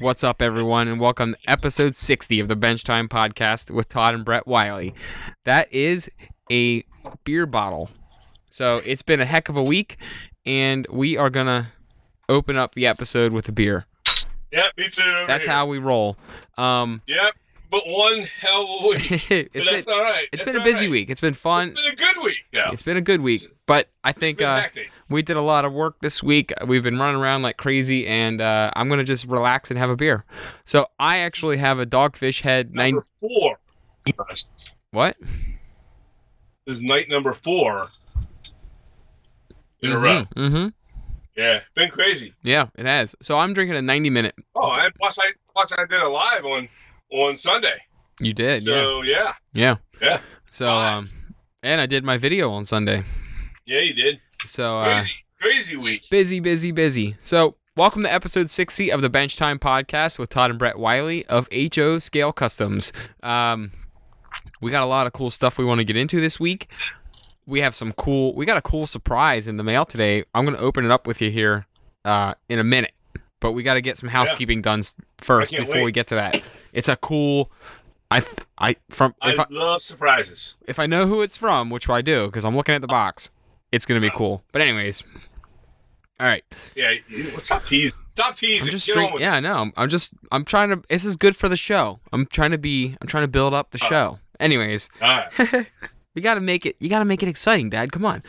What's up, everyone, and welcome to episode 60 of the Bench Time Podcast with Todd and Brett Wiley. That is a beer bottle. So it's been a heck of a week, and we are going to open up the episode with a beer. Yep, me too. That's how we roll. Um, Yep, but one hell of a week. it's but been, that's all right. it's That's been a busy right. week. It's been fun. It's been a good week. Yeah. It's been a good week, but I think uh, we did a lot of work this week. We've been running around like crazy, and uh, I'm gonna just relax and have a beer. So I actually have a Dogfish Head nine. Number four. This What? is night number four in a row. Mm-hmm. Yeah, been crazy. Yeah, it has. So I'm drinking a 90 minute. Oh, and plus I plus I did a live on on Sunday. You did, yeah, So yeah, yeah, Yeah. So um, and I did my video on Sunday. yeah, you did. So uh, Crazy, crazy week. busy, busy, busy. So welcome to episode 60 of the Bench Time Podcast with Todd and Brett Wiley of HO Scale Customs. Um, we got a lot of cool stuff we want to get into this week. We have some cool. We got a cool surprise in the mail today. I'm gonna open it up with you here uh, in a minute, but we got to get some housekeeping done first before we get to that. It's a cool. I I from I, I, love surprises. if I know who it's from, which I do because I'm looking at the uh, box, it's gonna be cool. But anyways, all right. Yeah, you, stop teasing. Stop teasing. I'm just Get straight, yeah, I know. I'm, I'm just I'm trying to. This is good for the show. I'm trying to be. I'm trying to build up the Oh. show. Anyways. All right. you got to make it. You got to make it exciting, Dad. Come on.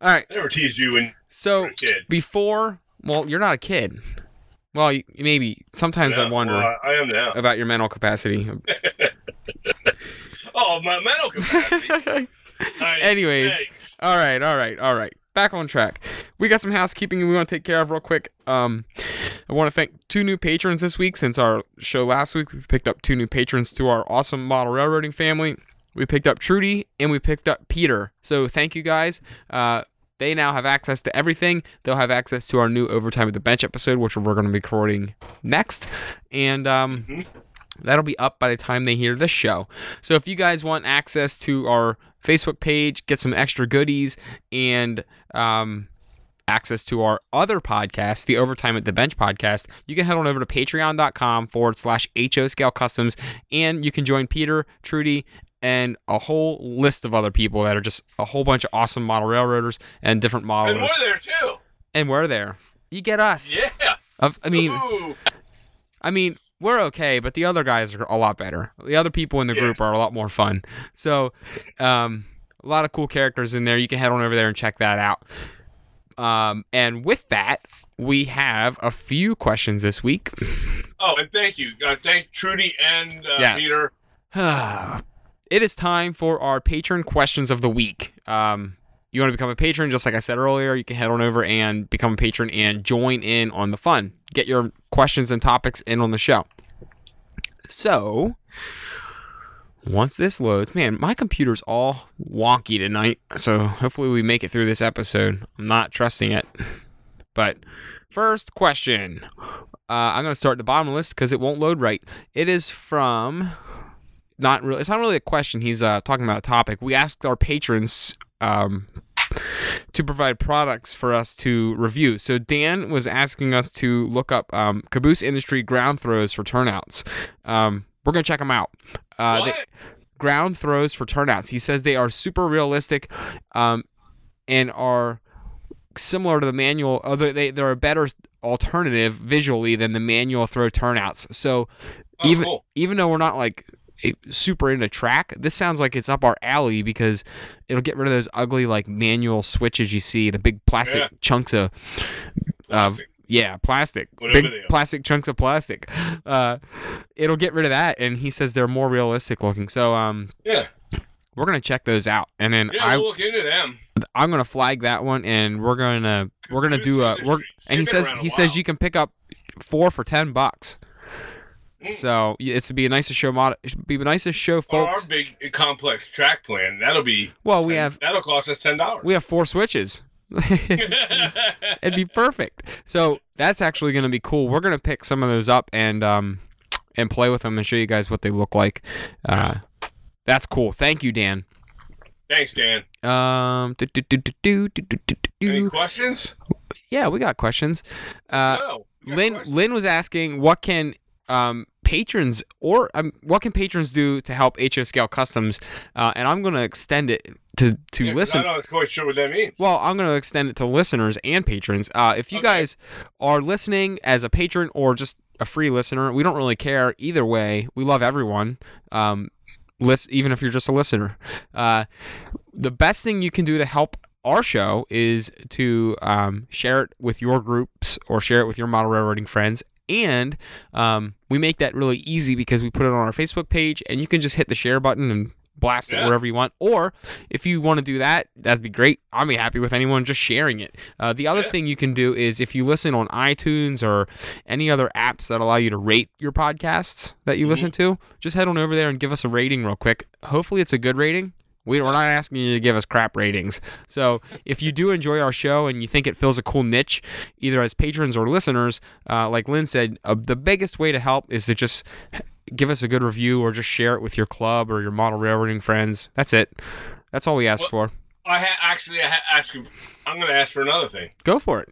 All right. I never teased you when you So were a kid. before, well, you're not a kid. Well, maybe sometimes I wonder. Well, I am now. about your mental capacity. Oh, my mental capacity. Nice. Anyways. Thanks. All right, all right, all right. Back on track. We got some housekeeping we want to take care of real quick. Um, I want to thank two new patrons this week. Since our show last week, we've picked up two new patrons to our awesome model railroading family. We picked up Trudy and we picked up Peter. So thank you guys. Uh, they now have access to everything. They'll have access to our new overtime at the bench episode, which we're going to be recording next, and um, Mhm. that'll be up by the time they hear this show. So if you guys want access to our Facebook page, get some extra goodies, and um, access to our other podcast, the Overtime at the Bench podcast, you can head on over to patreon.com forward slash HO Scale Customs, and you can join Peter, Trudy, and a whole list of other people that are just a whole bunch of awesome model railroaders and different models. And we're there too. And we're there. You get us. Yeah. Of, I mean, Ooh. I mean, we're okay, but the other guys are a lot better. The other people in the Yeah. group are a lot more fun. So, um, a lot of cool characters in there. You can head on over there and check that out. Um, and with that, we have a few questions this week. Oh, and thank you. Uh, thank Trudy and uh, Yes. Peter. it is time for our patron questions of the week. Um, you want to become a patron, just like I said earlier, you can head on over and become a patron and join in on the fun. Get your questions and topics in on the show. So, once this loads, man, my computer's all wonky tonight. So, hopefully, we make it through this episode. I'm not trusting it. But, first question. Uh, I'm going to start at the bottom of the list because it won't load right. It is from not really. It's not really a question. He's uh, talking about a topic. We asked our patrons um, to provide products for us to review. So Dan was asking us to look up um, Caboose Industry ground throws for turnouts. Um, we're gonna check them out. Uh, they- ground throws for turnouts. He says they are super realistic, um, and are similar to the manual. Other they they're a better alternative visually than the manual throw turnouts. So Oh, even cool. even though we're not like super into track, this sounds like it's up our alley because it'll get rid of those ugly like manual switches you see, the big plastic Yeah. chunks of Plastic. yeah, plastic. Whatever Big plastic chunks of plastic. Uh, it'll get rid of that, and he says they're more realistic looking. So um, Yeah. we're gonna check those out, and then Yeah, I we'll look into them. I'm gonna flag that one, and we're gonna we're gonna do a we're and he says he says you can pick up four for ten bucks. Mm. So it's to be a nice to show mod. It'd be nice to show folks. our big complex track plan. That'll be. Well, we have That'll cost us ten dollars. we have four switches. It'd be perfect. So that's actually going to be cool. We're going to pick some of those up and um and play with them and show you guys what they look like. Uh, that's cool. Thank you, Dan. Thanks, Dan. Um, do, do, do, do, do, do, do, do, Any questions? yeah, we got questions. Uh, no. got Lynn questions? Lynn was asking what can um, patrons or um, what can patrons do to help HO Scale Customs, uh, and I'm going to extend it to to Yeah, listen. I'm not quite sure what that means. Well, I'm going to extend it to listeners and patrons. Uh, if you Okay. guys are listening as a patron or just a free listener, we don't really care either way. We love everyone. Um, list, even if you're just a listener. Uh, the best thing you can do to help our show is to um, share it with your groups or share it with your model railroading friends. And um, we make that really easy because we put it on our Facebook page, and you can just hit the share button and blast it Yeah. wherever you want. Or if you want to do that, that'd be great. I'll be happy with anyone just sharing it. Uh, the other Yeah. thing you can do is if you listen on iTunes or any other apps that allow you to rate your podcasts that you Mhm. listen to, just head on over there and give us a rating real quick. Hopefully, it's a good rating. We, we're not asking you to give us crap ratings. So if you do enjoy our show and you think it fills a cool niche, either as patrons or listeners, uh, like Lynn said, uh, the biggest way to help is to just give us a good review or just share it with your club or your model railroading friends. That's it. That's all we ask Well- for. I ha- actually I ha- ask. I'm going to ask for another thing. Go for it.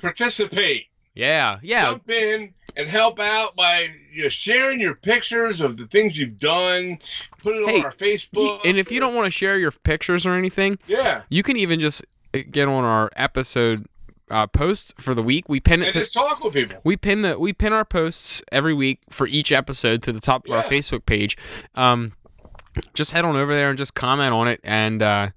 Participate. Yeah, yeah. Jump in and help out by you know, sharing your pictures of the things you've done. Put it Hey, on our Facebook. And if you don't want to share your pictures or anything, yeah, you can even just uh, get on our episode uh, post for the week. We pin it. and To, just talk with people. we pin the we pin our posts every week for each episode to the top of our Facebook page. Um, just head on over there and just comment on it, and uh,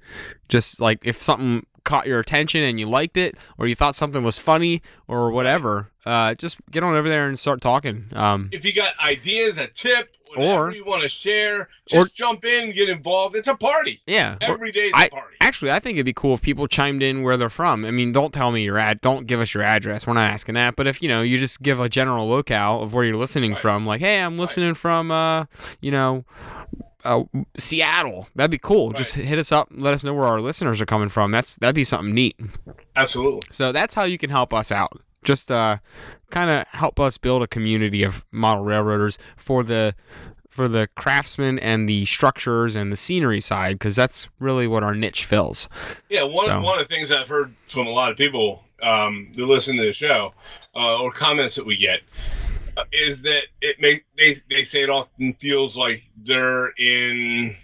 just like if something caught your attention and you liked it, or you thought something was funny or whatever, uh, just get on over there and start talking. Um, If you got ideas, a tip, whatever Or- you want to share, just or- jump in, and get involved. It's a party. yeah. Every day's I- a party. Actually, I think it'd be cool if people chimed in where they're from. I mean, don't tell me your ad, don't give us your address. We're not asking that. But if you know, you just give a general locale of where you're listening Right. from, like, hey, I'm listening from, uh, you know, uh, Seattle. That'd be cool. Just hit us up, let us know where our listeners are coming from. That's that'd be something neat. Absolutely. So that's how you can help us out. Just uh, kind of help us build a community of model railroaders for the for the craftsmen and the structures and the scenery side, because that's really what our niche fills. Yeah, one So- one of the things I've heard from a lot of people um, that listen to the show uh, or comments that we get is that it may they they say it often feels like they're in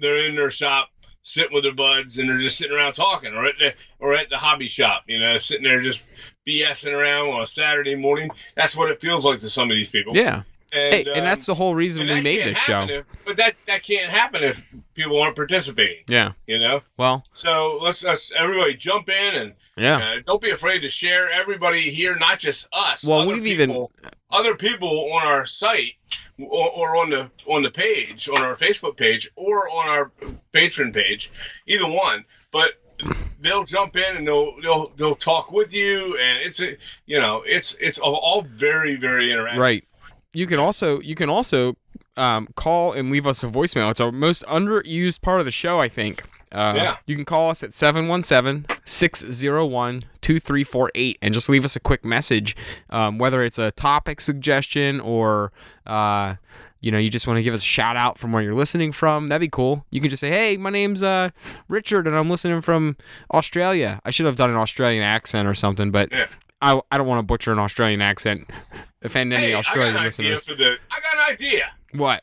they're in their shop sitting with their buds and they're just sitting around talking or at the or at the hobby shop you know sitting there just BSing around on a Saturday morning that's what it feels like to some of these people Yeah. and, Hey, and um, that's the whole reason we made this show. if- but that that can't happen if people aren't participating Yeah. you know Well, so let's, let's everybody jump in and yeah. uh, don't be afraid to share everybody here, not just us. Well, we've even- people, other people on our site or, or on the on the page on our Facebook page or on our patron page, either one. But they'll jump in and they'll they'll they'll talk with you, and it's a you know it's it's all, very very interactive. Right. You can also you can also um, call and leave us a voicemail. It's our most underused part of the show, I think. Uh, Yeah. You can call us at 717-601-2348 and just leave us a quick message, um, whether it's a topic suggestion or uh, you know you just want to give us a shout out from where you're listening from. That'd be cool. You can just say, "Hey, my name's uh, Richard, and I'm listening from Australia." I should have done an Australian accent or something, but Yeah. I, I don't want to butcher an Australian accent. Offend any Hey, Australian I got an idea listeners. for the. I got an idea What?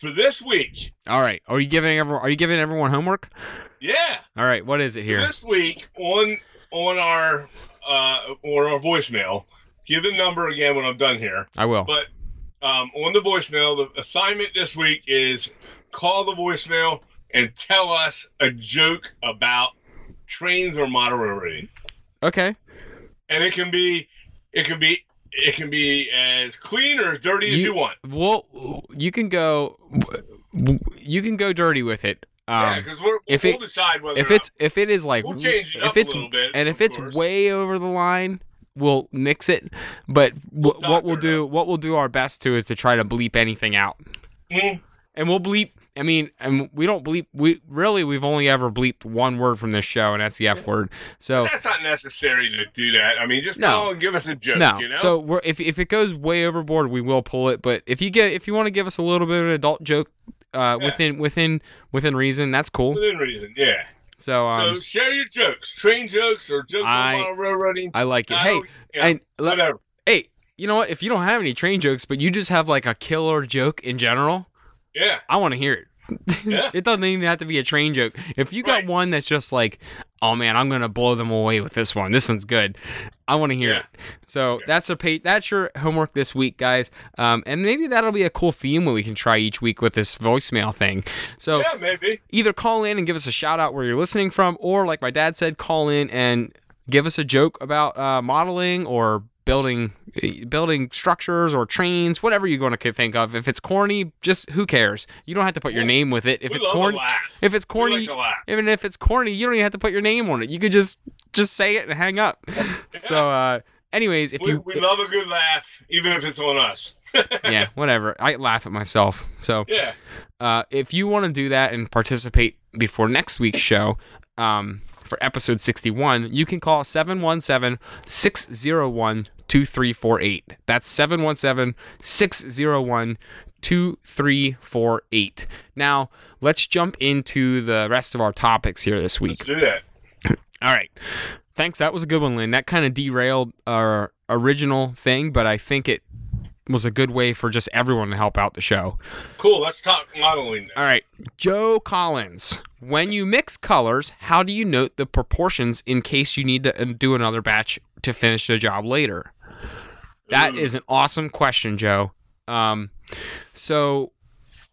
For this week. All right. Are you giving everyone? Are you giving everyone homework? Yeah. All right. What is it here? This week on on our uh on our voicemail, give the number again when I'm done here. I will. But um, on the voicemail, the assignment this week is call the voicemail and tell us a joke about trains or model railroading. Okay. And it can be it can be it can be as clean or as dirty as You- you want. Well, you can go. You can go dirty with it. yeah, Um, because we'll, if we'll it- decide whether if it's if it is like we'll change it if up it's a little bit. and if it's course. way over the line, we'll nix it. But w- what we'll do, what we'll do our best to is to try to bleep anything out, Mhm. and we'll bleep. I mean, and we don't bleep. We really we've only ever bleeped one word from this show, and that's the F word. So that's not necessary to do that. I mean, just No. call and give us a joke. no. you know. So we're, if if it goes way overboard, we will pull it. But if you get if you want to give us a little bit of an adult joke, uh, Yeah. within within within reason, that's cool. within reason, yeah. So, um, so share your jokes, train jokes, or jokes I- railroading. I like it. I Hey, yeah, and whatever. hey, you know what? If you don't have any train jokes, but you just have like a killer joke in general, Yeah, I want to hear it. Yeah. it doesn't even have to be a train joke. If you got Right. one that's just like, oh man, I'm gonna blow them away with this one. This one's good. I want to hear Yeah. it. So Yeah. that's a pay. That's your homework this week, guys. Um, and maybe that'll be a cool theme that we can try each week with this voicemail thing. So yeah, maybe. either call in and give us a shout out where you're listening from, or like my dad said, call in and give us a joke about uh, modeling or building building structures or trains, whatever you're going to think of. If it's corny, just who cares? You don't have to put your name with it. If we it's corny, if it's corny, like even if it's corny, you don't even have to put your name on it. You could just just say it and hang up. So, uh, anyways, if we, you we love a good laugh, even if it's on us. yeah, whatever. I laugh at myself. So, Yeah. uh, if you want to do that and participate before next week's show, um, for episode 61, you can call 717 601 2348. That's 717 601 2348. Now, let's jump into the rest of our topics here this week. Let's do that. All right. Thanks. That was a good one, Lynn. That kind of derailed our original thing, but I think it was a good way for just everyone to help out the show. Cool. Let's talk modeling. Now. All right. Joe Collins. When you mix colors, how do you note the proportions in case you need to uh, do another batch to finish the job later? That is an awesome question, Joe. Um, so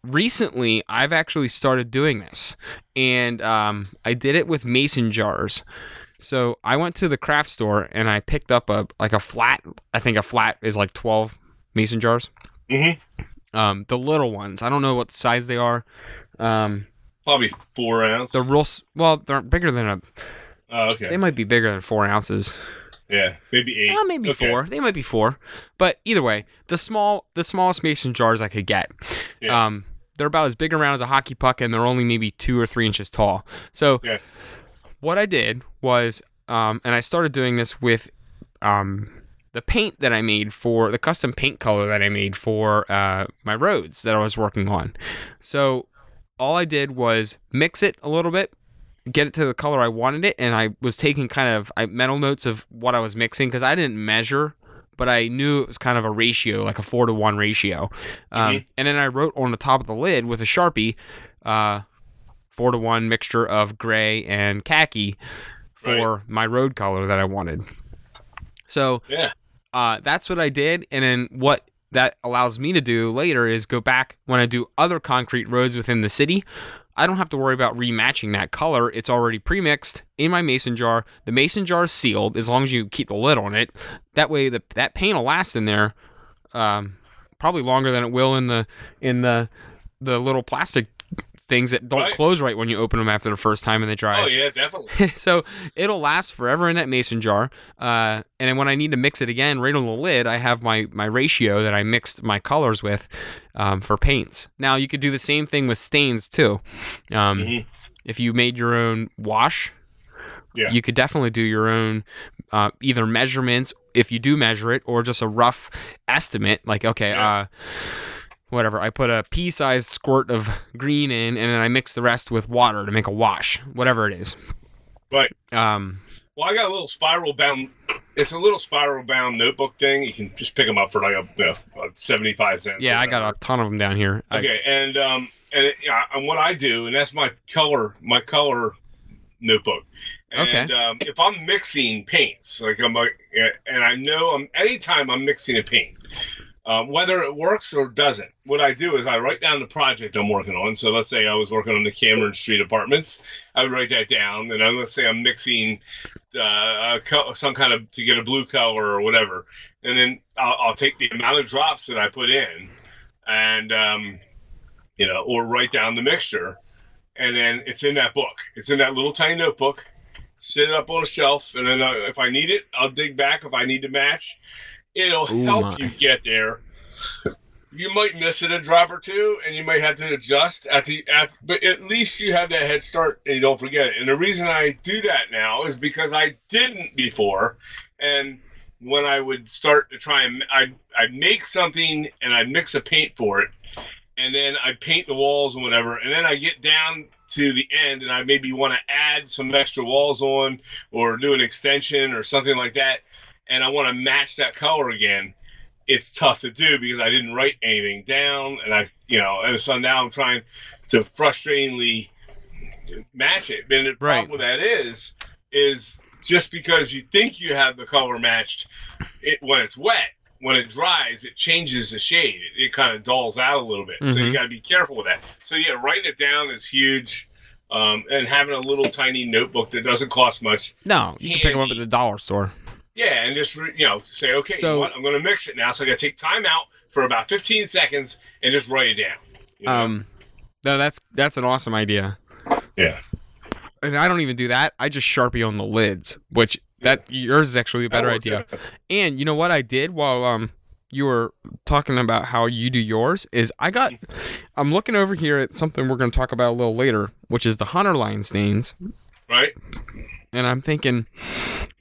recently, I've actually started doing this, and um, I did it with mason jars. So I went to the craft store and I picked up a like a flat. I think a flat is like twelve mason jars. Mhm. Um, the little ones. I don't know what size they are. Um, Probably four ounce. the real well, they're bigger than a. oh, okay. They might be bigger than four ounces. Yeah, maybe eight. Well, maybe Okay. four. They might be four. But either way, the small, the smallest mason jars I could get. Yeah. Um, they're about as big around as a hockey puck, and they're only maybe two or three inches tall. So Yes. what I did was, um, and I started doing this with, um, the paint that I made for the custom paint color that I made for uh, my roads that I was working on. So all I did was mix it a little bit, get it to the color I wanted it, and I was taking kind of I, mental notes of what I was mixing because I didn't measure. But I knew it was kind of a ratio, like a four to one ratio. Um, Mhm. And then I wrote on the top of the lid with a sharpie, uh, four to one mixture of gray and khaki for my road color that I wanted. So Yeah. uh, that's what I did. And then what that allows me to do later is go back when I do other concrete roads within the city. I don't have to worry about rematching that color. It's already pre-mixed in my mason jar. The mason jar is sealed as long as you keep the lid on it. That way, the that paint will last in there, um, probably longer than it will in the in the the little plastic things that don't Right. close right when you open them after the first time and they dry. Oh yeah, definitely. so it'll last forever in that mason jar. Uh, and then when I need to mix it again, right on the lid, I have my my ratio that I mixed my colors with um, for paints. Now you could do the same thing with stains too. Um, Mhm. If you made your own wash, Yeah. you could definitely do your own uh, either measurements if you do measure it, or just a rough estimate. Like okay, Yeah. uh, whatever. I put a pea-sized squirt of green in, and then I mix the rest with water to make a wash. Whatever it is. Right. Um, Well, I got a little spiral bound. It's a little spiral bound notebook thing. You can just pick them up for like a, you know, seventy-five cents. yeah, I got a ton of them down here. I- Okay, and um, and, it, yeah, and what I do, and that's my color, my color notebook. And, Okay. Um, if I'm mixing paints, like I'm like, and I know I'm anytime I'm mixing a paint, um, whether it works or doesn't, what I do is I write down the project I'm working on. So let's say I was working on the Cameron Street apartments, I would write that down, and then let's say I'm mixing uh, co- some kind of to get a blue color or whatever, and then I'll, I'll take the amount of drops that I put in, and um, you know, or write down the mixture, and then it's in that book. It's in that little tiny notebook. Sit it up on a shelf, and then uh, if I need it, I'll dig back. If I need to match, it'll Ooh, help my. you get there. you might miss it a drop or two, and you might have to adjust at the at. But at least you have that head start, and you don't forget it. And the reason I do that now is because I didn't before, and when I would start to try and I I make something and I mix a paint for it, and then I paint the walls and whatever, and then I get down to the end and I maybe want to add some extra walls on or do an extension or something like that, and I want to match that color again, it's tough to do because I didn't write anything down, and I, you know, and so now I'm trying to frustratingly match it. And the Right. problem with that is, is just because you think you have the color matched, it when it's wet, when it dries, it changes the shade. It, it kind of dulls out a little bit. So you Mhm. got to be careful with that. So yeah, writing it down is huge. Um, and having a little tiny notebook that doesn't cost much. No, you can pick them up at the dollar store. Yeah, and just you know say, okay, you know what? I'm going to mix it now. So I got to take time out for about 15 seconds and just write it down. you know? Um, no, that's that's an awesome idea. Yeah. And I don't even do that. I just sharpie on the lids, which that yours is actually a better idea. yeah. And you know what I did while um you were talking about how you do yours is I got I'm looking over here at something we're going to talk about a little later, which is the Hunterline stains, Right? And I'm thinking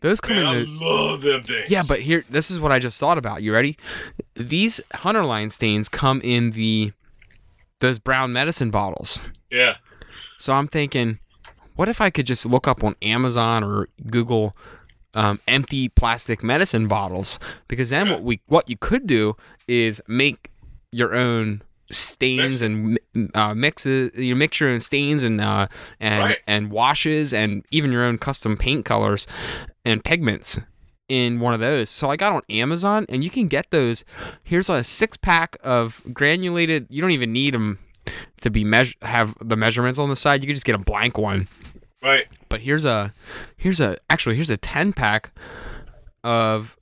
those come Man, I in the love them things. Yeah, but here this is what I just thought about. You ready? These Hunterline stains come in the those brown medicine bottles. yeah, So I'm thinking, what if I could just look up on Amazon or Google um, empty plastic medicine bottles? Because then what we what you could do is make your own stains and uh, mixes. You mix your own stains and uh, and Right. and washes and even your own custom paint colors and pigments in one of those. So I got on Amazon and you can get those. Here's a six pack of granulated. You don't even need them to be measure have the measurements on the side. You can just get a blank one. right. But here's a here's a actually here's a ten pack of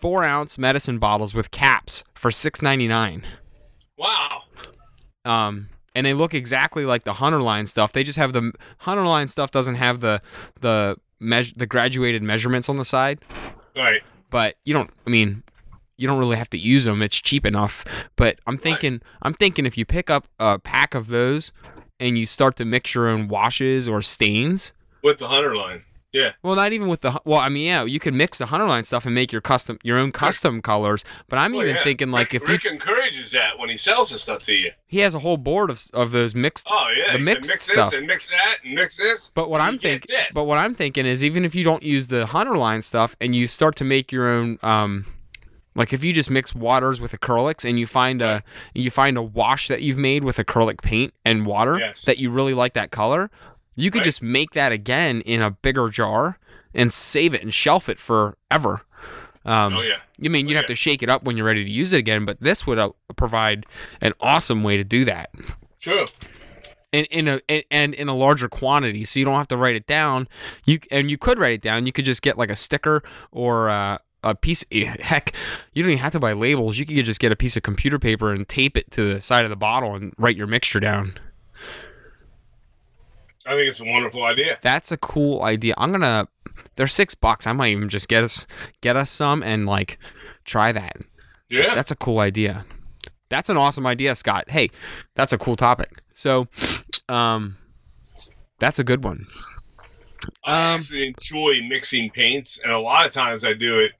four ounce medicine bottles with caps for six ninety nine. Wow. Um, and they look exactly like the Hunterline stuff. They just have the Hunterline stuff doesn't have the the measure the graduated measurements on the side. Right. but you don't i mean you don't really have to use them it's cheap enough but i'm thinking i'm thinking if you pick up a pack of those and you start to mix your own washes or stains With the Hunterline. Yeah. well not even with the well i mean yeah you can mix the Hunterline stuff and make your custom your own custom colors but i'm Well, even yeah. thinking like Rick, if you, encourages that when he sells the stuff to you. he has a whole board of, of those mixed Oh yeah. The mixed mix stuff. this and mix that and mix this. But what I'm thinking, but what I'm thinking is, even if you don't use the Hunterline stuff and you start to make your own, um, like if you just mix waters with acrylics and you find a you find a wash that you've made with acrylic paint and water Yes. that you really like that color, you could Right. just make that again in a bigger jar and save it and shelf it forever. Um, oh yeah. You mean you'd Oh, have yeah. to shake it up when you're ready to use it again, but this would uh, provide an awesome way to do that True. in, in a in, and in a larger quantity, so you don't have to write it down. You and you could write it down. You could just get like a sticker or uh, a piece. Heck, you don't even have to buy labels. You could just get a piece of computer paper and tape it to the side of the bottle and write your mixture down. I think it's a wonderful idea. That's a cool idea. I'm gonna. They're six bucks. I might even just get us get us some and like try that. Yeah. That's a cool idea. That's an awesome idea, Scott. Hey, that's a cool topic. So, um, that's a good one. I Um, actually enjoy mixing paints, and a lot of times I do it.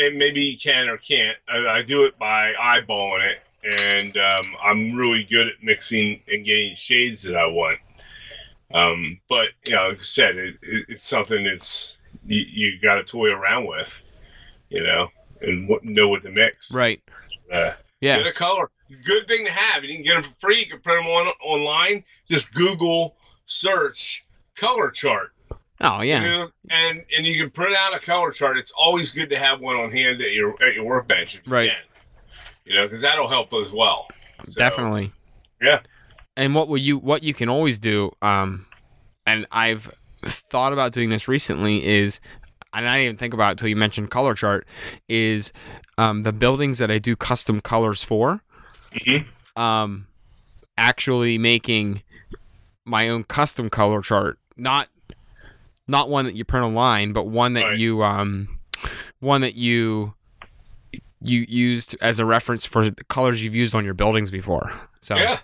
And maybe you can or can't. I, I do it by eyeballing it, and um, I'm really good at mixing and getting shades that I want. Um, but you know, like I said, it, it, it's something that's you, you got to toy around with, you know, and what, know what to mix. Right. Uh, Yeah. Get a color. Good thing to have. You can get them for free. You can print them on online. Just Google search color chart. Oh You yeah. know, and and you can print out a color chart. It's always good to have one on hand at your at your workbench if you Right. can. You know, because that'll help as well. So, Definitely. Yeah. And what will you what you can always do, um, and I've thought about doing this recently is, and I didn't even think about it until you mentioned color chart, is um, the buildings that I do custom colors for, Mhm. um, actually making my own custom color chart, not not one that you print online, but one that Right. you um, one that you you used as a reference for the colors you've used on your buildings before. So Yeah.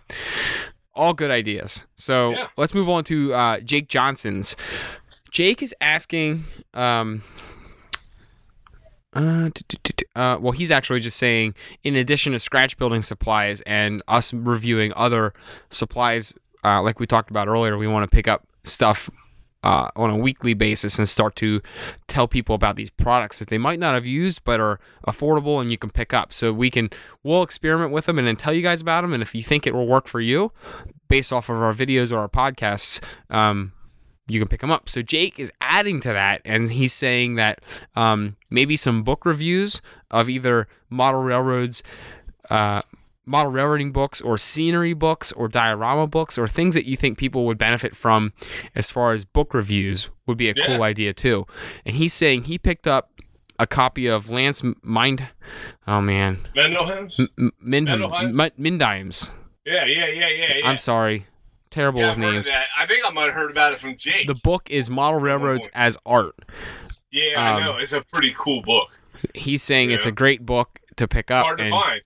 All good ideas. So Yeah. let's move on to uh, Jake Johnson's. Jake is asking. Um, uh, uh, well, he's actually just saying, in addition to scratch building supplies and us reviewing other supplies uh, like we talked about earlier, we want to pick up stuff uh, on a weekly basis and start to tell people about these products that they might not have used but are affordable and you can pick up. So we can we'll experiment with them and then tell you guys about them. And if you think it will work for you, based off of our videos or our podcasts, um, you can pick them up. So Jake is adding to that, and he's saying that um, maybe some book reviews of either model railroads. Uh, model railroading books or scenery books or diorama books or things that you think people would benefit from as far as book reviews would be a Yeah. cool idea too. And he's saying he picked up a copy of Lance Mind oh man Mendelham's? M- M- Mindham Mendelheim's? M- Yeah, yeah, yeah, yeah, yeah. I'm sorry. Terrible yeah, with I've heard of names. I think I might have heard about it from Jake. The book is Model Railroads point. as Art. yeah, um, I know. It's a pretty cool book. He's saying it's a great book to pick It's up. hard to and- find.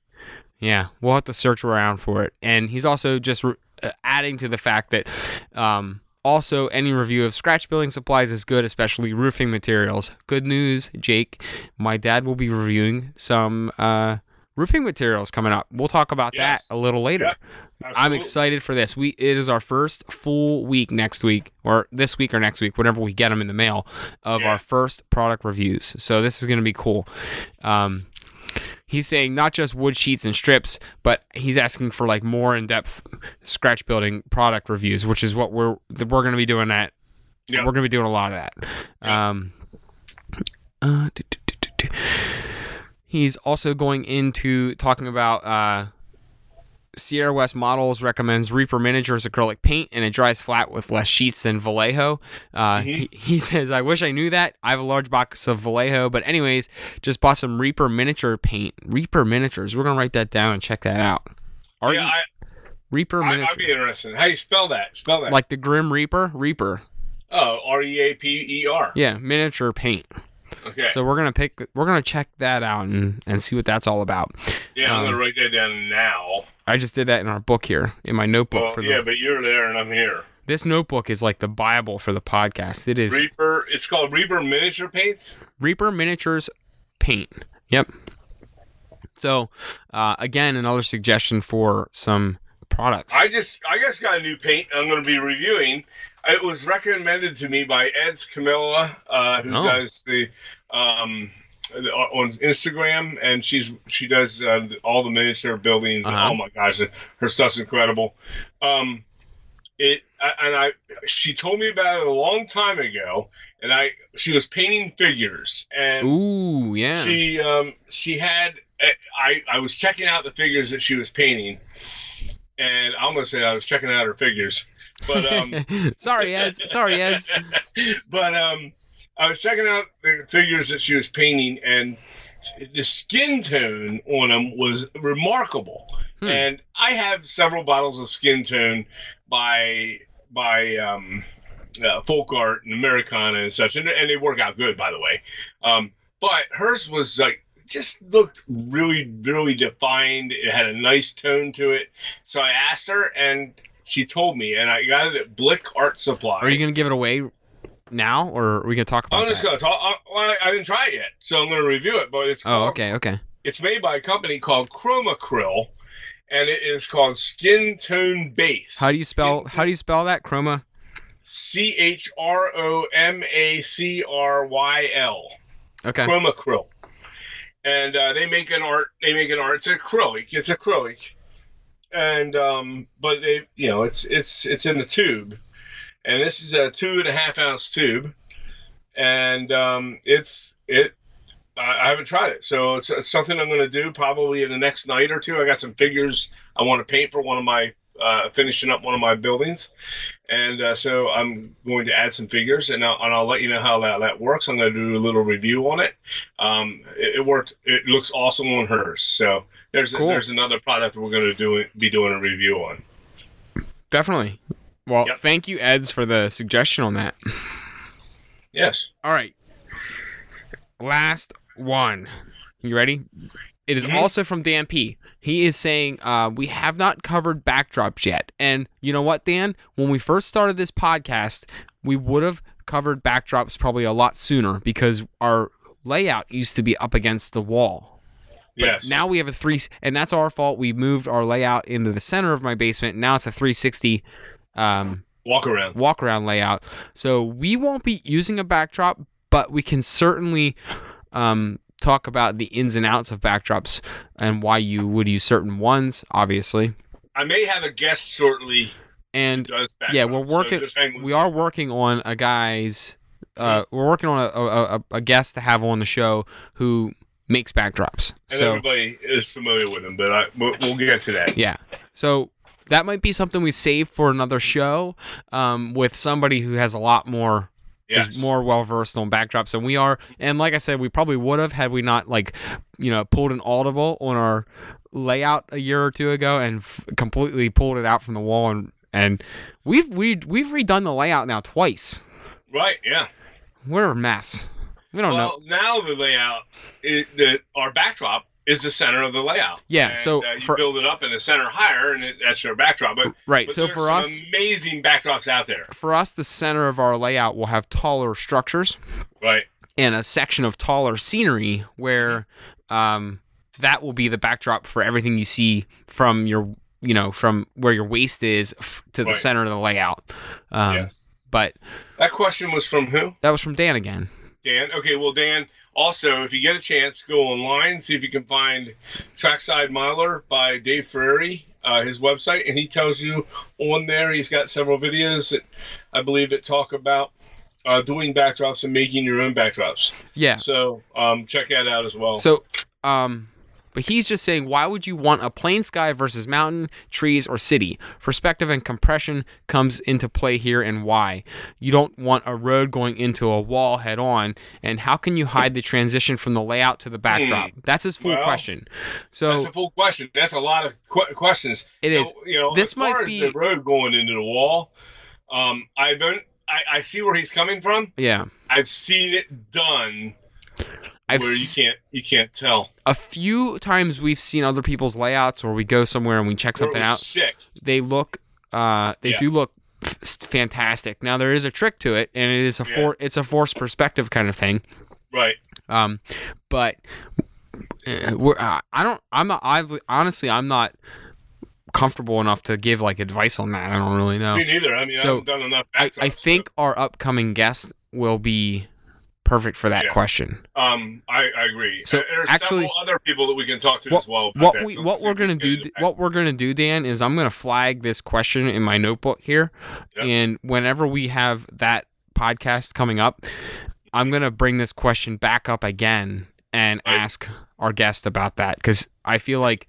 Yeah, we'll have to search around for it. And he's also just re- uh, adding to the fact that um, also any review of scratch building supplies is good, especially roofing materials. Good news, Jake. My dad will be reviewing some uh, roofing materials coming up. We'll talk about Yes. that a little later. Yep. I'm excited for this. We it is our first full week next week, or this week or next week, whenever we get them in the mail, of Yeah. our first product reviews. So this is going to be cool. Um, he's saying not just wood sheets and strips, but he's asking for like more in-depth scratch building product reviews, which is what we're we're going to be doing. That Yeah. we're going to be doing a lot of that. Um, uh. He's also going into talking about uh, Sierra West Models recommends Reaper Miniatures acrylic paint, and it dries flat with less sheets than Vallejo. Uh, Mhm. he, he says, "I wish I knew that. I have a large box of Vallejo, but anyways, just bought some Reaper Miniature paint. Reaper Miniatures. We're gonna write that down and check that out. Are yeah, you Reaper I, Miniature? I'd be interested. How do you spell that? Spell that. like the Grim Reaper, Reaper. oh, R E A P E R. Yeah, miniature paint. Okay. So we're gonna pick. We're gonna check that out and and see what that's all about. yeah, I'm um, gonna write that down now. I just did that in our book here, in my notebook Well, for the. yeah, but you're there and I'm here. This notebook is like the Bible for the podcast. It is Reaper. It's called Reaper Miniature Paints. Reaper Miniatures Paint. Yep. So, uh, again, another suggestion for some products. I just, I just got a new paint. I'm going to be reviewing. It was recommended to me by Ed's Camilla, uh, who Oh. does the um, on Instagram, and she's she does uh, all the miniature buildings. Uh-huh. Oh my gosh, her stuff's incredible. Um, it and I she told me about it a long time ago, and I she was painting figures, and Ooh, yeah. she um she had I I was checking out the figures that she was painting, and I'm gonna say I was checking out her figures, but um sorry, Eds. Sorry, Eds. but um I was checking out the figures that she was painting, and the skin tone on them was remarkable. Hmm. And I have several bottles of skin tone by by um, uh, folk art and Americana and such, and, and they work out good, by the way. Um, but hers was like just looked really, really defined. It had a nice tone to it. So I asked her, and she told me, and I got it at Blick Art Supply. Are you gonna give it away now, or are we gonna talk about I'm just that? gonna talk. I, I- didn't try it yet, so I'm gonna review it. But it's Oh, called, okay, okay. It's made by a company called Chromacryl, and it is called Skin Tone Base. How do you spell? How do you spell that? Chroma. C H R O M A C R Y L. Okay. Chromacryl. And uh, they make an art. They make an art. It's acrylic. It's acrylic. And um, but they, you know, it's it's it's in the tube, and this is a two and a half ounce tube, and um, it's it. I I haven't tried it, so it's, it's something I'm going to do probably in the next night or two. I got some figures I want to paint for one of my uh, finishing up one of my buildings, and uh, so I'm going to add some figures, and I'll, and I'll let you know how that, that works. I'm going to do a little review on it. Um, it, it worked. It looks awesome on hers. So there's Cool. there's another product we're going to do be doing a review on. Definitely. Well, Yep. thank you, Eds, for the suggestion on that. Yes. All right. Last one. You ready? It is Mhm. also from Dan P. He is saying uh, we have not covered backdrops yet. And you know what, Dan? When we first started this podcast, we would have covered backdrops probably a lot sooner because our layout used to be up against the wall. But yes. now we have a three, and that's our fault. We moved our layout into the center of my basement. Now it's a 360 um, Walk around. walk around layout. So we won't be using a backdrop, but we can certainly um, talk about the ins and outs of backdrops and why you would use certain ones, obviously. I may have a guest shortly And does yeah, we're working- loose. we are working on a guy's. Uh, we're working on a, a, a, a guest to have on the show who makes backdrops. and so everybody is familiar with him, but I, we'll, we'll get to that. Yeah. So that might be something we save for another show um, with somebody who has a lot more Yes. is more well versed on backdrops than we are. And like I said, we probably would have had we not like you know pulled an audible on our layout a year or two ago and f- completely pulled it out from the wall and and we've we we've redone the layout now twice. Right. Yeah. We're a mess. We don't know. well, now the layout, is, the our backdrop is the center of the layout. Yeah, And, so uh, you for- build it up in the center higher, and it, that's your backdrop. But, Right. but So for us, amazing backdrops out there. for us, the center of our layout will have taller structures. Right. and a section of taller scenery where um, that will be the backdrop for everything you see from your you know from where your waist is f- to the Right. center of the layout um, yes. but That question was from who? that was from dan again Dan. Okay, well, Dan, also, if you get a chance, go online, see if you can find Trackside Miler by Dave Frary, uh, his website, and he tells you on there, he's got several videos that I believe that talk about uh, doing backdrops and making your own backdrops. yeah So um, check that out as well. so um but he's just saying why would you want a plain sky versus mountain trees or city perspective and compression comes into play here and why you don't want a road going into a wall head on and how can you hide the transition from the layout to the backdrop that's his full Hmm. Well, question so That's a full question. That's a lot of qu- questions. it is So, you know, This as far as be- the road going into the wall, um, I don't. I, I see where he's coming from. Yeah, I've seen it done I've where you can't you can't tell. a few times we've seen other people's layouts, or we go somewhere and we check something out. Sick. They look, uh, they Yeah. do look fantastic. Now there is a trick to it, and it is a Yeah. for it's a forced perspective kind of thing. Right. Um, but uh, we're uh, I don't I'm not I've honestly I'm not comfortable enough to give like advice on that. I don't really know. Me neither. I mean, I haven't done enough. I, I think our upcoming guest will be perfect for that Yeah. question. Um, I, I agree. So, there's actually- several other people that we can talk to What- as well. What that. we so what we're gonna do what we're gonna do dan is i'm gonna flag this question in my notebook here Yep. and whenever we have that podcast coming up i'm gonna bring this question back up again and Right. ask our guest about that because i feel like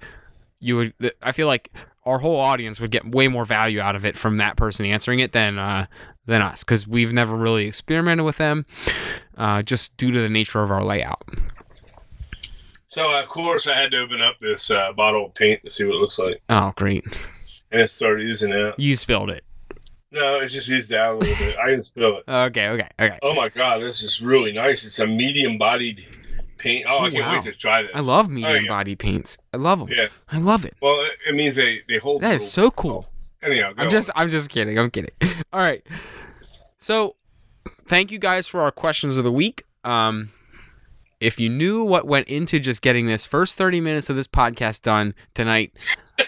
you would i feel like our whole audience would get way more value out of it from that person answering it than uh than us because we've never really experimented with them uh, just due to the nature of our layout So of course I had to open up this uh, bottle of paint to see what it looks like, oh great and it started oozing out. you spilled it No, it just oozed out a little bit. I didn't spill it. okay okay okay Oh my god, this is really nice. It's a medium-bodied paint. Oh, I Oh, can't wow. wait to try this. I love Oh, medium yeah. body paints. I love them. Yeah. I love it. Well, it, it means they they hold. That is so cool. Anyhow, go I'm just I'm just kidding. I'm kidding. All right. So, thank you guys for our questions of the week. Um if you knew what went into just getting this first 30 minutes of this podcast done tonight,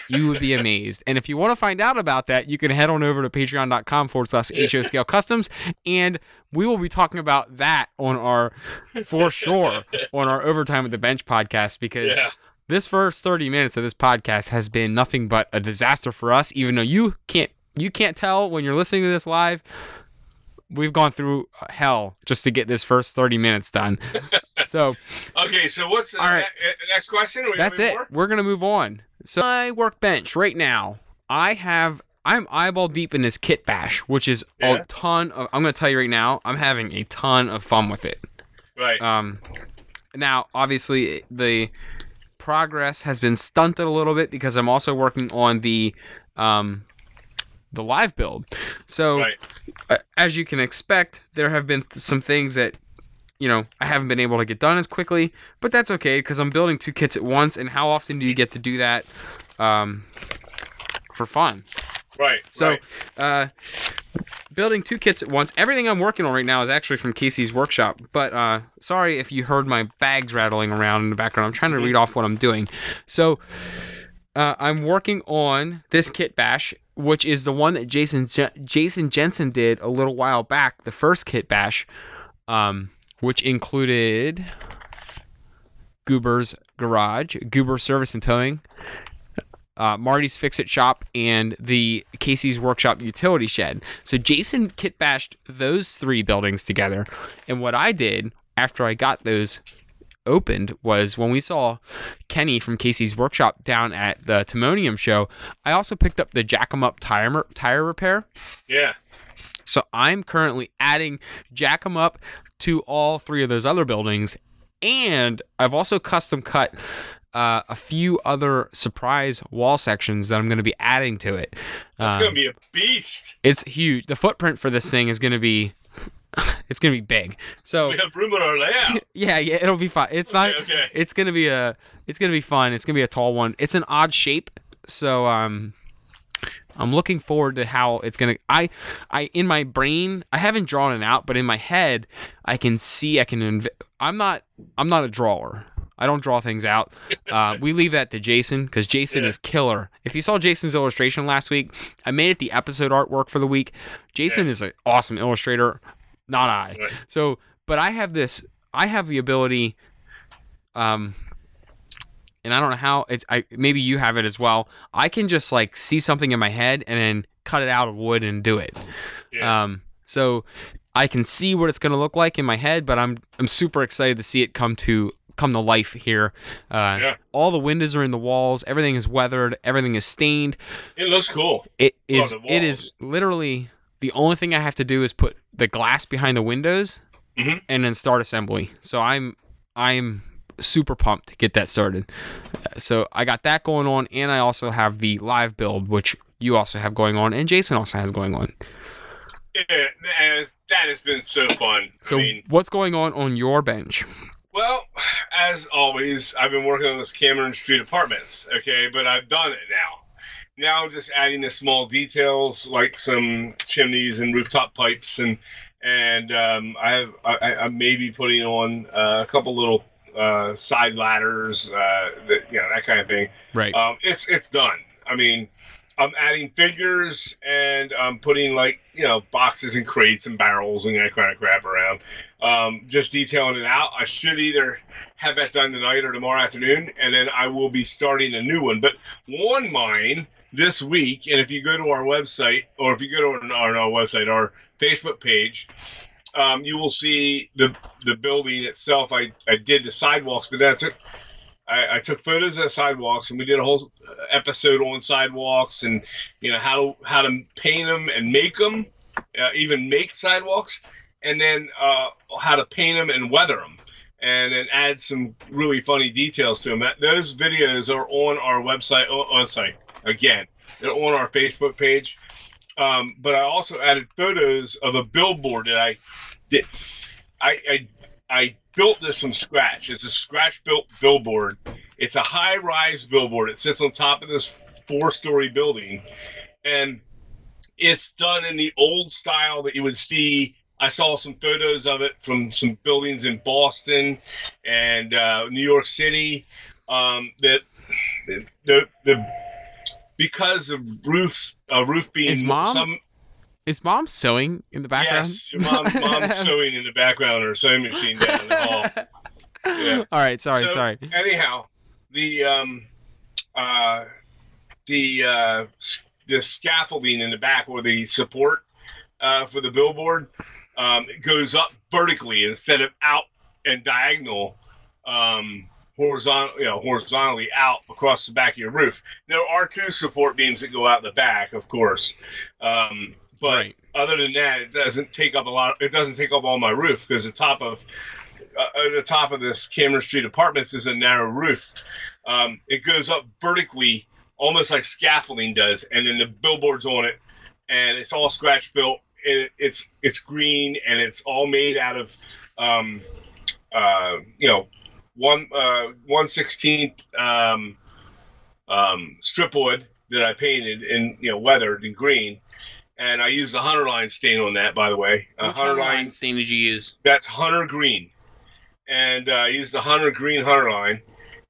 you would be amazed. And if you want to find out about that, you can head on over to patreon.com forward slash HO Scale Customs. And we will be talking about that on our, for sure, on our Overtime at the Bench podcast because Yeah. this first 30 minutes of this podcast has been nothing but a disaster for us even though you can't you can't tell when you're listening to this live we've gone through hell just to get this first 30 minutes done so Okay, so what's the All right. uh, next question? That's it. More? We're gonna move on so my workbench right now i have i'm eyeball deep in this kit bash which is Yeah. a ton of i'm gonna tell you right now i'm having a ton of fun with it Right. Um, now, obviously, the progress has been stunted a little bit because I'm also working on the um, the live build. So, right. uh, as you can expect, there have been th- some things that you know I haven't been able to get done as quickly, but that's okay because I'm building two kits at once. And how often do you get to do that um, for fun? Right. So, right. uh, building two kits at once. Everything I'm working on right now is actually from KC's Workshop. But uh, sorry if you heard my bags rattling around in the background. I'm trying to read off what I'm doing. So, uh, I'm working on this kit bash, which is the one that Jason Jason Jensen did a little while back. The first kit bash, um, which included Goober's Garage, Goober Service and Towing, uh, Marty's Fix It Shop, and the KC's Workshop Utility Shed. So Jason kit bashed those three buildings together, and what I did after I got those opened was when we saw Kenny from KC's Workshop down at the Timonium show. I also picked up the Jack 'em Up tire tire repair. Yeah. So I'm currently adding Jack 'em Up to all three of those other buildings, and I've also custom cut uh, a few other surprise wall sections that I'm going to be adding to it. It's Um, gonna be a beast. it's huge. The footprint for this thing is going to be. It's gonna be big. So We have room in our layout. yeah, yeah, it'll be fine. It's not. Okay, okay. It's gonna be a. It's gonna be fun. It's gonna be a tall one. It's an odd shape, so um, I'm looking forward to how it's gonna. I, I in my brain, I haven't drawn it out, but in my head, I can see. I can. Inv- I'm not. I'm not a drawer. I don't draw things out. Uh, we leave that to Jason because Jason Yeah. is killer. If you saw Jason's illustration last week, I made it the episode artwork for the week. Jason is an awesome illustrator, not I. Right. So, but I have this. I have the ability. Um, and I don't know how. It, I maybe you have it as well. I can just like see something in my head and then cut it out of wood and do it. Yeah. Um, so I can see what it's going to look like in my head, but I'm I'm super excited to see it come to come to life here. Uh, Yeah. All the windows are in the walls. Everything is weathered. Everything is stained. it looks cool. It is. Oh, it is literally the only thing I have to do is put the glass behind the windows, Mhm. and then start assembly. So I'm I'm super pumped to get that started. So I got that going on, and I also have the live build, which you also have going on, and Jason also has going on. Yeah, that has, that has been so fun. So I mean, what's going on on your bench? well, as always, I've been working on this Cameron Street Apartments. Okay, but I've done it now. Now just adding the small details like some chimneys and rooftop pipes, and and um, I have I, I may be putting on uh, a couple little uh, side ladders, uh, that, you know that kind of thing. Right. Um, it's it's done. I mean, I'm adding figures and I'm putting like you know boxes and crates and barrels and that kind of crap around. Um, just detailing it out. I should either have that done tonight or tomorrow afternoon, and then I will be starting a new one. But one mine this week, and if you go to our website or if you go to our, our website, our Facebook page, um, you will see the the building itself. I, I did the sidewalks, but I took I, I took photos of sidewalks, and we did a whole episode on sidewalks and you know how how to paint them and make them, uh, even make sidewalks, and then uh, how to paint them and weather them, and then add some really funny details to them. Those videos are on our website. Oh sorry, again, on our Facebook page. Um, but I also added photos of a billboard that I did. I, I I built this from scratch. It's a scratch built billboard. It's a high rise billboard. It sits on top of this four story building. And it's done in the old style that you would see. I saw some photos of it from some buildings in Boston and uh, New York City. Um, that the the because of roofs, uh, roof being Is mom some Is mom sewing in the background? Yes, mom, mom's sewing in the background or sewing machine down the hall. Yeah. All right. Sorry. So, sorry. Anyhow, the um, uh, the uh, the scaffolding in the back or the support uh, for the billboard um, it goes up vertically instead of out and diagonal. Um, horizontal, you know, horizontally out across the back of your roof. There are two support beams that go out the back, of course, um, but right. other than that, it doesn't take up a lot. It doesn't take up all my roof because the top of uh, the top of this Cameron Street Apartments is a narrow roof. Um, it goes up vertically, almost like scaffolding does, and then the billboards on it, and it's all scratch built. It, it's it's green and it's all made out of, um, uh, you know, one uh, one sixteenth um, um, strip wood that I painted and you know weathered in green, and I used a Hunterline stain on that. By the way, a Which Hunterline line stain did you use? that's hunter green, and uh, I used the hunter green Hunterline,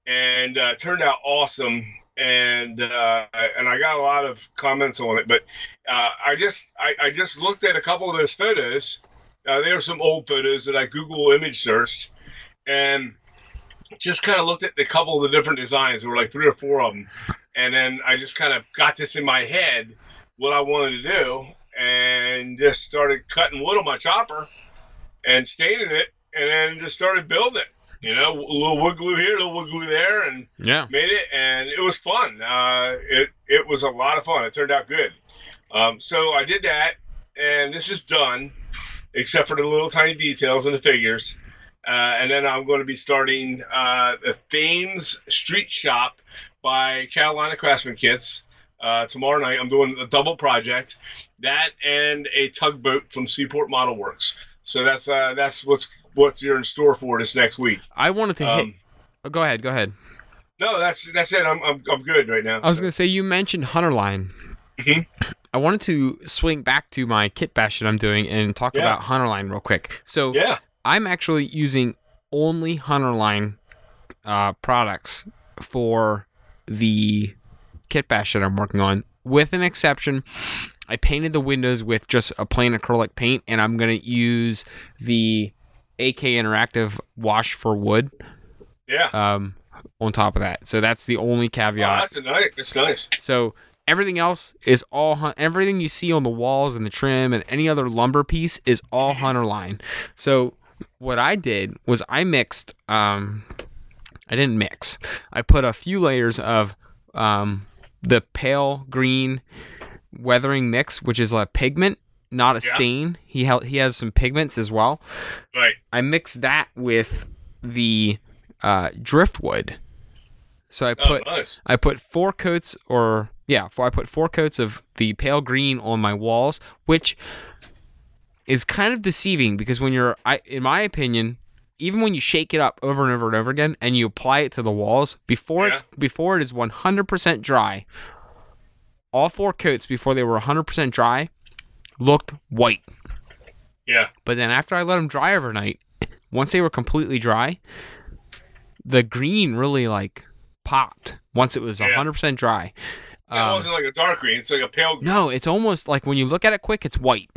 and uh, turned out awesome. and uh, and I got a lot of comments on it. But uh, I just I, I just looked at a couple of those photos. Uh, there are some old photos that I Google image searched, and just kind of looked at a couple of the different designs. There were like three or four of them, and then I just kind of got this in my head what I wanted to do, and just started cutting wood on my chopper and staining it, and then just started building. You know, a little wood glue here, a little wood glue there, and Yeah. made it, and it was fun. Uh, it it was a lot of fun. It turned out good. Um, so I did that, and this is done, except for the little tiny details and the figures. Uh, and then I'm going to be starting uh, the Thames Street Shop by Carolina Craftsman Kits uh, tomorrow night. I'm doing a double project, that and a tugboat from Seaport Model Works. So that's uh, that's what's what you're in store for this next week. I wanted to hit. Um, Oh, go ahead. Go ahead. no, that's that's it. I'm I'm, I'm good right now. I was So- gonna say you mentioned Hunterline. Mhm. I wanted to swing back to my kit bash that I'm doing and talk Yeah. about Hunterline real quick. So yeah. I'm actually using only Hunterline uh, products for the kit bash that I'm working on, with an exception. I painted the windows with just a plain acrylic paint, and I'm gonna use the AK Interactive wash for wood Yeah. um, on top of that. So that's the only Oh, caveat. that's a nice. That's nice. So everything else is all hun- everything you see on the walls and the trim and any other lumber piece is all Hunterline. So what I did was I mixed um I didn't mix. I put a few layers of um the pale green weathering mix, which is a pigment, not a Yeah. stain. He hel- he has some pigments as well. Right. I mixed that with the uh, driftwood. So I Oh, put nice. I put four coats, or yeah, four, I put four coats of the pale green on my walls, which is kind of deceiving because when you're, I, in my opinion, even when you shake it up over and over and over again, and you apply it to the walls before Yeah. it's before it is 100% dry, all four coats before they were 100% dry looked white. Yeah. But then after I let them dry overnight, once they were completely dry, the green really like popped once it was Yeah. 100% dry. It Um, wasn't like a dark green. It's like a pale green. no, it's almost like when you look at it quick, it's white.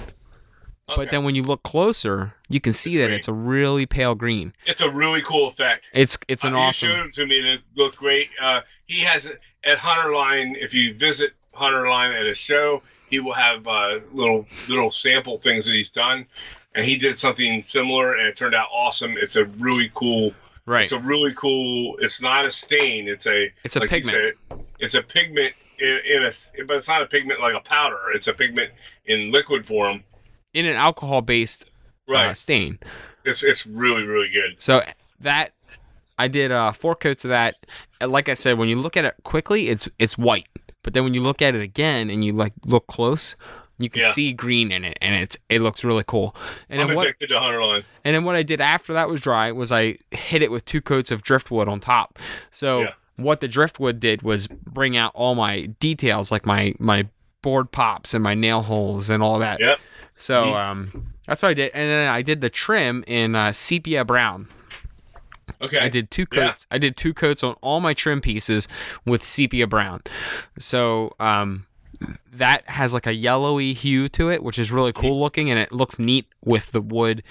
Okay. But then when you look closer, you can see It's that green. it's a really pale green. it's a really cool effect. It's it's an Uh, awesome. You showed it to me to look great. Uh, he has it at Hunterline. If you visit Hunterline at a show, he will have uh, little little sample things that he's done, and he did something similar, and it turned out awesome. It's a really cool. Right. It's a really cool. It's not a stain. It's a It's a like pigment. said, it's a pigment in, in a, but it's not a pigment like a powder. It's a pigment in liquid form. In an alcohol based Right. uh, stain. It's it's really really good. So that I did uh, four coats of that. Like I said, when you look at it quickly, it's it's white. But then when you look at it again and you like look close, you can Yeah. see green in it, and it's it looks really cool. And I'm then what addicted to Hunterline. and then what I did after that was dry was I hit it with two coats of driftwood on top. So Yeah. what the driftwood did was bring out all my details, like my my board pops and my nail holes and all that. Yep. So Mhm. um, that's what I did, and then I did the trim in uh, sepia brown. Okay. I did two Yeah. coats. I did two coats on all my trim pieces with sepia brown. So um, that has like a yellowy hue to it, which is really cool looking, and it looks neat with the wood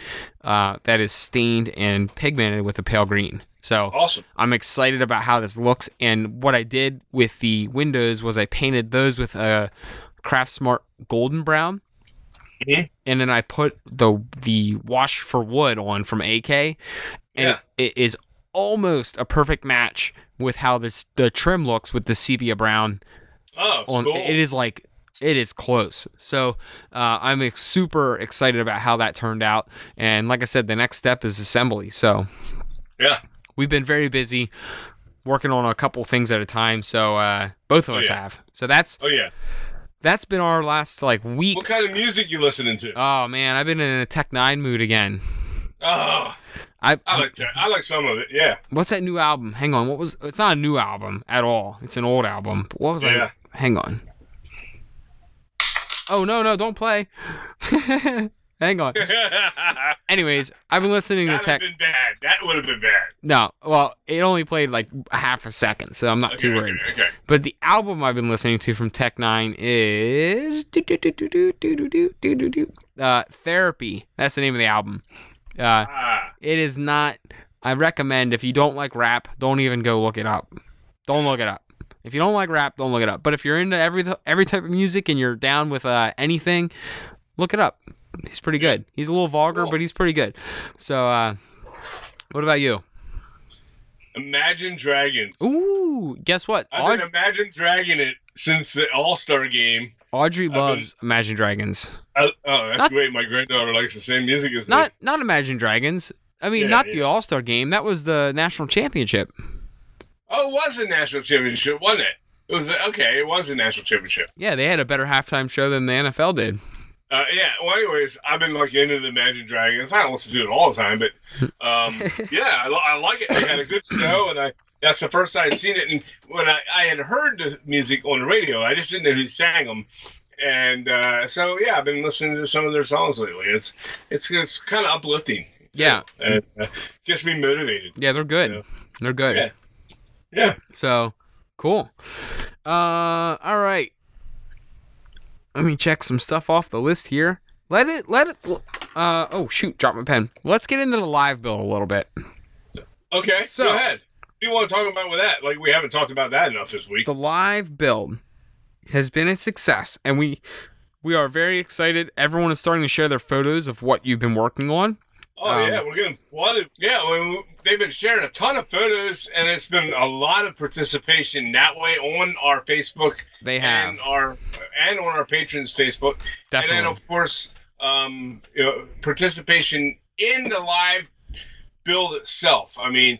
uh, that is stained and pigmented with a pale green. So Awesome. I'm excited about how this looks. And what I did with the windows was I painted those with a Craft Smart golden brown. And then I put the the wash for wood on from AK, and Yeah. it, it is almost a perfect match with how this the trim looks with the sepia brown Oh, on. cool. It is like it is close. So uh, I'm super excited about how that turned out. And like I said, the next step is assembly. So Yeah. we've been very busy working on a couple things at a time. So uh, both of Oh, us yeah. have. So that's Oh yeah. That's been our last like week. What kind of music you listening to? Oh man, I've been in a Tech N9ne mood again. oh, I, I like that. I like some of it. Yeah. what's that new album? Hang on, what was? It's not a new album at all. It's an old album. But what was Yeah. I? Hang on. Oh no no! Don't play. Hang on. Anyways, I've been listening to That would Tech. have been bad. That would have been bad. No, well, it only played like a half a second, so I'm not too worried. Okay, okay. But the album I've been listening to from Tech N9ne is uh, Therapy. That's the name of the album. Uh, Ah, it is not. I recommend if you don't like rap, don't even go look it up. Don't look it up. If you don't like rap, don't look it up. But if you're into every every type of music and you're down with uh, anything, look it up. He's pretty good. He's a little vulgar, Cool. but he's pretty good. So, uh, what about you? Imagine Dragons. Ooh, guess what? I've Aud- been Imagine Dragon it since the All Star game. Audrey been- loves Imagine Dragons. I, oh, that's Not- great. My granddaughter likes the same music as Not not Imagine Dragons. I mean, Yeah, not the. All Star game. That was the national championship. Oh, it was a national championship, wasn't it? It was okay. It was a national championship. Yeah, they had a better halftime show than the NFL did. Uh, yeah. Well, anyways, I've been like into the Imagine Dragons. I don't listen to it all the time, but um, yeah, I, I like it. They had a good show, and I that's the first time I'd seen it. And when I, I had heard the music on the radio, I just didn't know who sang them. And uh, so yeah, I've been listening to some of their songs lately. It's it's, it's kind of uplifting. too, Yeah. and uh, gets me motivated. Yeah, they're good. So, They're good. Yeah. Yeah. So, cool. Uh, all right. Let me check some stuff off the list here. Let it, let it. Uh, oh shoot, drop my pen. Let's get into the live bill a little bit. Okay. So- go ahead. What do you want to talk about with that? Like we haven't talked about that enough this week. The live build has been a success, and we we are very excited. Everyone is starting to share their photos of what you've been working on. Oh Um, yeah, we're getting flooded. Yeah, mean, they've been sharing a ton of photos, and it's been a lot of participation that way on our Facebook They have and our and on our patrons' Facebook, definitely. and then of course, um, you know, participation in the live build itself. I mean.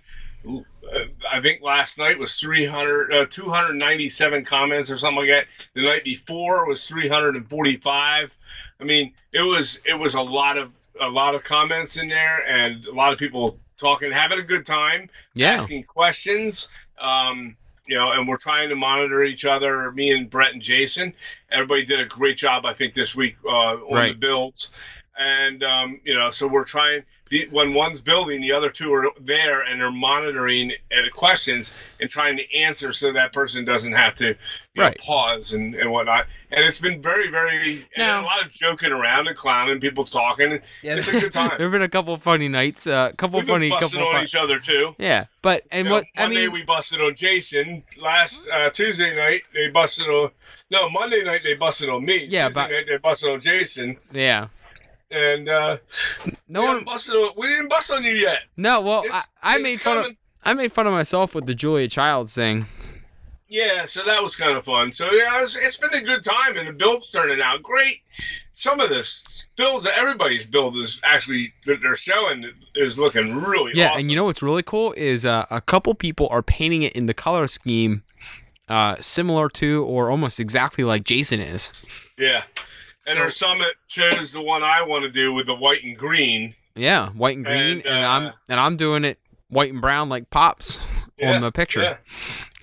I think last night was 300, uh, 297 comments or something like that. The night before was 345. I mean, it was it was a lot of a lot of comments in there and a lot of people talking, having a good time, yeah, asking questions. Um, you know, and we're trying to monitor each other. Me and Brett and Jason. Everybody did a great job, I think, this week uh, on the builds. And um, you know, so we're trying. The, when one's building, the other two are there and they're monitoring uh, the questions and trying to answer, so that person doesn't have to Right. know, pause and, and whatnot. And it's been very, very Now- a lot of joking around and clowning, people talking. yeah. it's a good time. There've been a couple of funny nights. A uh, couple We've been funny, busting couple. on Fun- each other too. yeah, but and You know, what I Monday mean, we busted on Jason. Last uh, Tuesday night they busted on. No, Monday night they busted on me. Yeah, Tuesday but- night they busted on Jason. yeah. And uh, No we, one. busted on, we didn't bust on you yet. No, well, I, It's- I it's made fun of. I made fun of myself with the Julia Childs thing. Yeah, so that was kind of fun. So yeah, it's, it's been a good time, and the build's turning out great. Some of this builds, everybody's build is actually that they're showing is looking really Yeah, awesome. and you know what's really cool is uh, a couple people are painting it in the color scheme uh, similar to or almost exactly like Jason is. yeah. And So- some that chose the one I want to do with the white and green. Yeah, white and green, and, And, uh, I'm and I'm doing it white and brown like pops Yeah, on the picture. Yeah.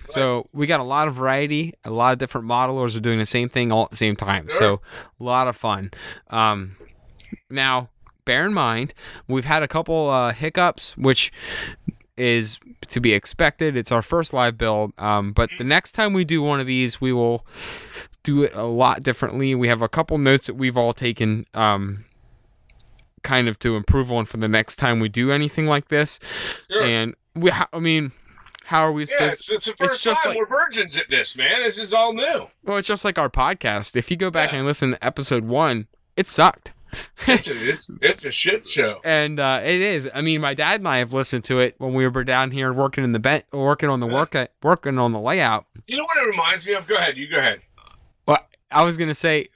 So we got a lot of variety. A lot of different modelers are doing the same thing all at the same time. Sure. So a lot of fun. Um, now, bear in mind, we've had a couple uh, hiccups, which is to be expected. It's our first live build. Um, but the next time we do one of these, we will do it a lot differently. We have a couple notes that we've all taken. Um, kind of to improve on for the next time we do anything like this Sure. and we i mean how are we supposed yeah, it's, it's the first just time like- we're virgins at this, man. This is all new. Well, it's just like our podcast. If you go back Yeah. and listen to episode one, it sucked. It's a, it's it's a shit show. And uh, it is. I mean, my dad and I have listened to it when we were down here working in the bent, working on the Yeah. work, working on the layout. You know what it reminds me of? Go ahead. You go ahead. I was gonna say,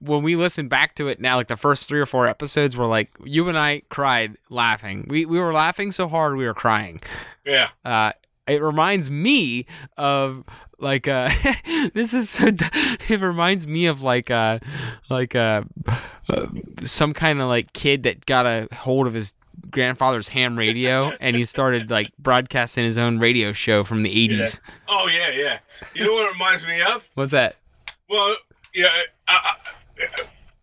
when we listen back to it now, like the first three or four episodes, were like you and I cried laughing. We we were laughing so hard we were crying. Yeah. uh, it reminds me of like uh this is so it reminds me of like uh like uh, uh some kind of like kid that got a hold of his grandfather's ham radio and he started like broadcasting his own radio show from the 80s Oh yeah, yeah. You know what it reminds me of? what's that Well, yeah. I, I,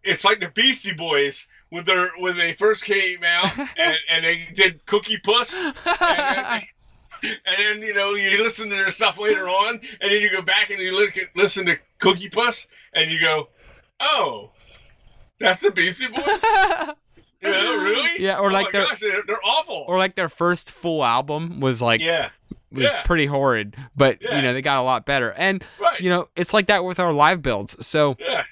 it's like the Beastie Boys when they when they first came out and, and they did Cookie Puss, and then, and then you know you listen to their stuff later on, and then you go back and you look at listen to Cookie Puss, and you go, oh, that's the Beastie Boys. Know, really? Yeah, or Oh like my their gosh, they're, they're awful. or like their first full album was like yeah, was yeah. pretty horrid, but Yeah. you know they got a lot better. And right. you know it's like that with our live builds. So yeah,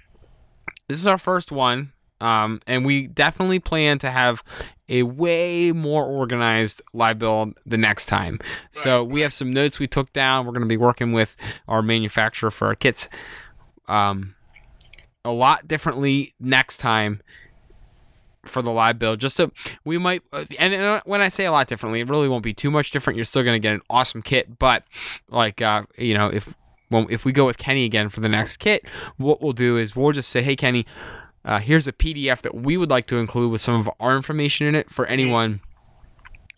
this is our first one, um, and we definitely plan to have a way more organized live build the next time. so we have some notes we took down. We're going to be working with our manufacturer for our kits, um, a lot differently next time for the live build. Just to we might, and uh, when I say a lot differently, it really won't be too much different. You're still going to get an awesome kit, but like uh, you know if when if we go with Kenny again for the next kit, what we'll do is we'll just say, hey Kenny, uh, here's a PDF that we would like to include with some of our information in it for anyone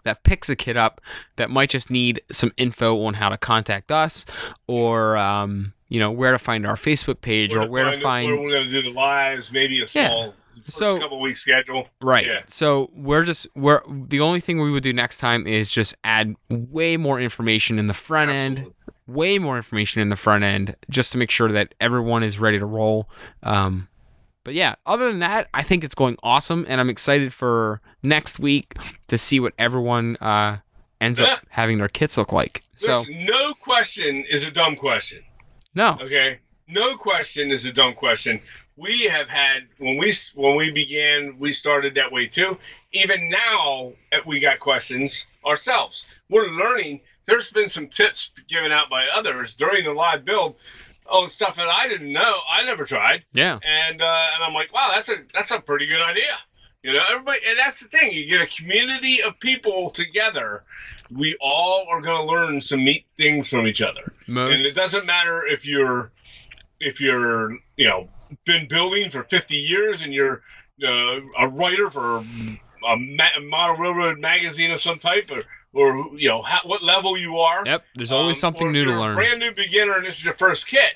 that picks a kit up that might just need some info on how to contact us or um, you know where to find our Facebook page or where to find where we're going to do the lives, maybe a small first So- couple week schedule. Right. Yeah. So we're just we're the only thing we would do next time is just add way more information in the front end, way more information in the front end, just to make sure that everyone is ready to roll. Um, but yeah, other than that, I think it's going awesome, and I'm excited for next week to see what everyone uh, ends Yeah. up having their kits look like. So no question is a dumb question. No, Okay, no question is a dumb question. We have had when we when we began, we started that way too. Even now, uh, we got questions ourselves. We're learning. There's been some tips given out by others during the live build on stuff that I didn't know. I never tried, yeah, and uh, and I'm like, wow, that's a that's a pretty good idea. You know, everybody, and that's the thing. You get a community of people together. We all are going to learn some neat things from each other Most... and it doesn't matter if you're if you're you know been building for 50 years and you're uh, a writer for a ma- model railroad magazine of some type or or you know how, what level you are yep. There's always um, something new to you're a learn. brand new beginner and this is your first kit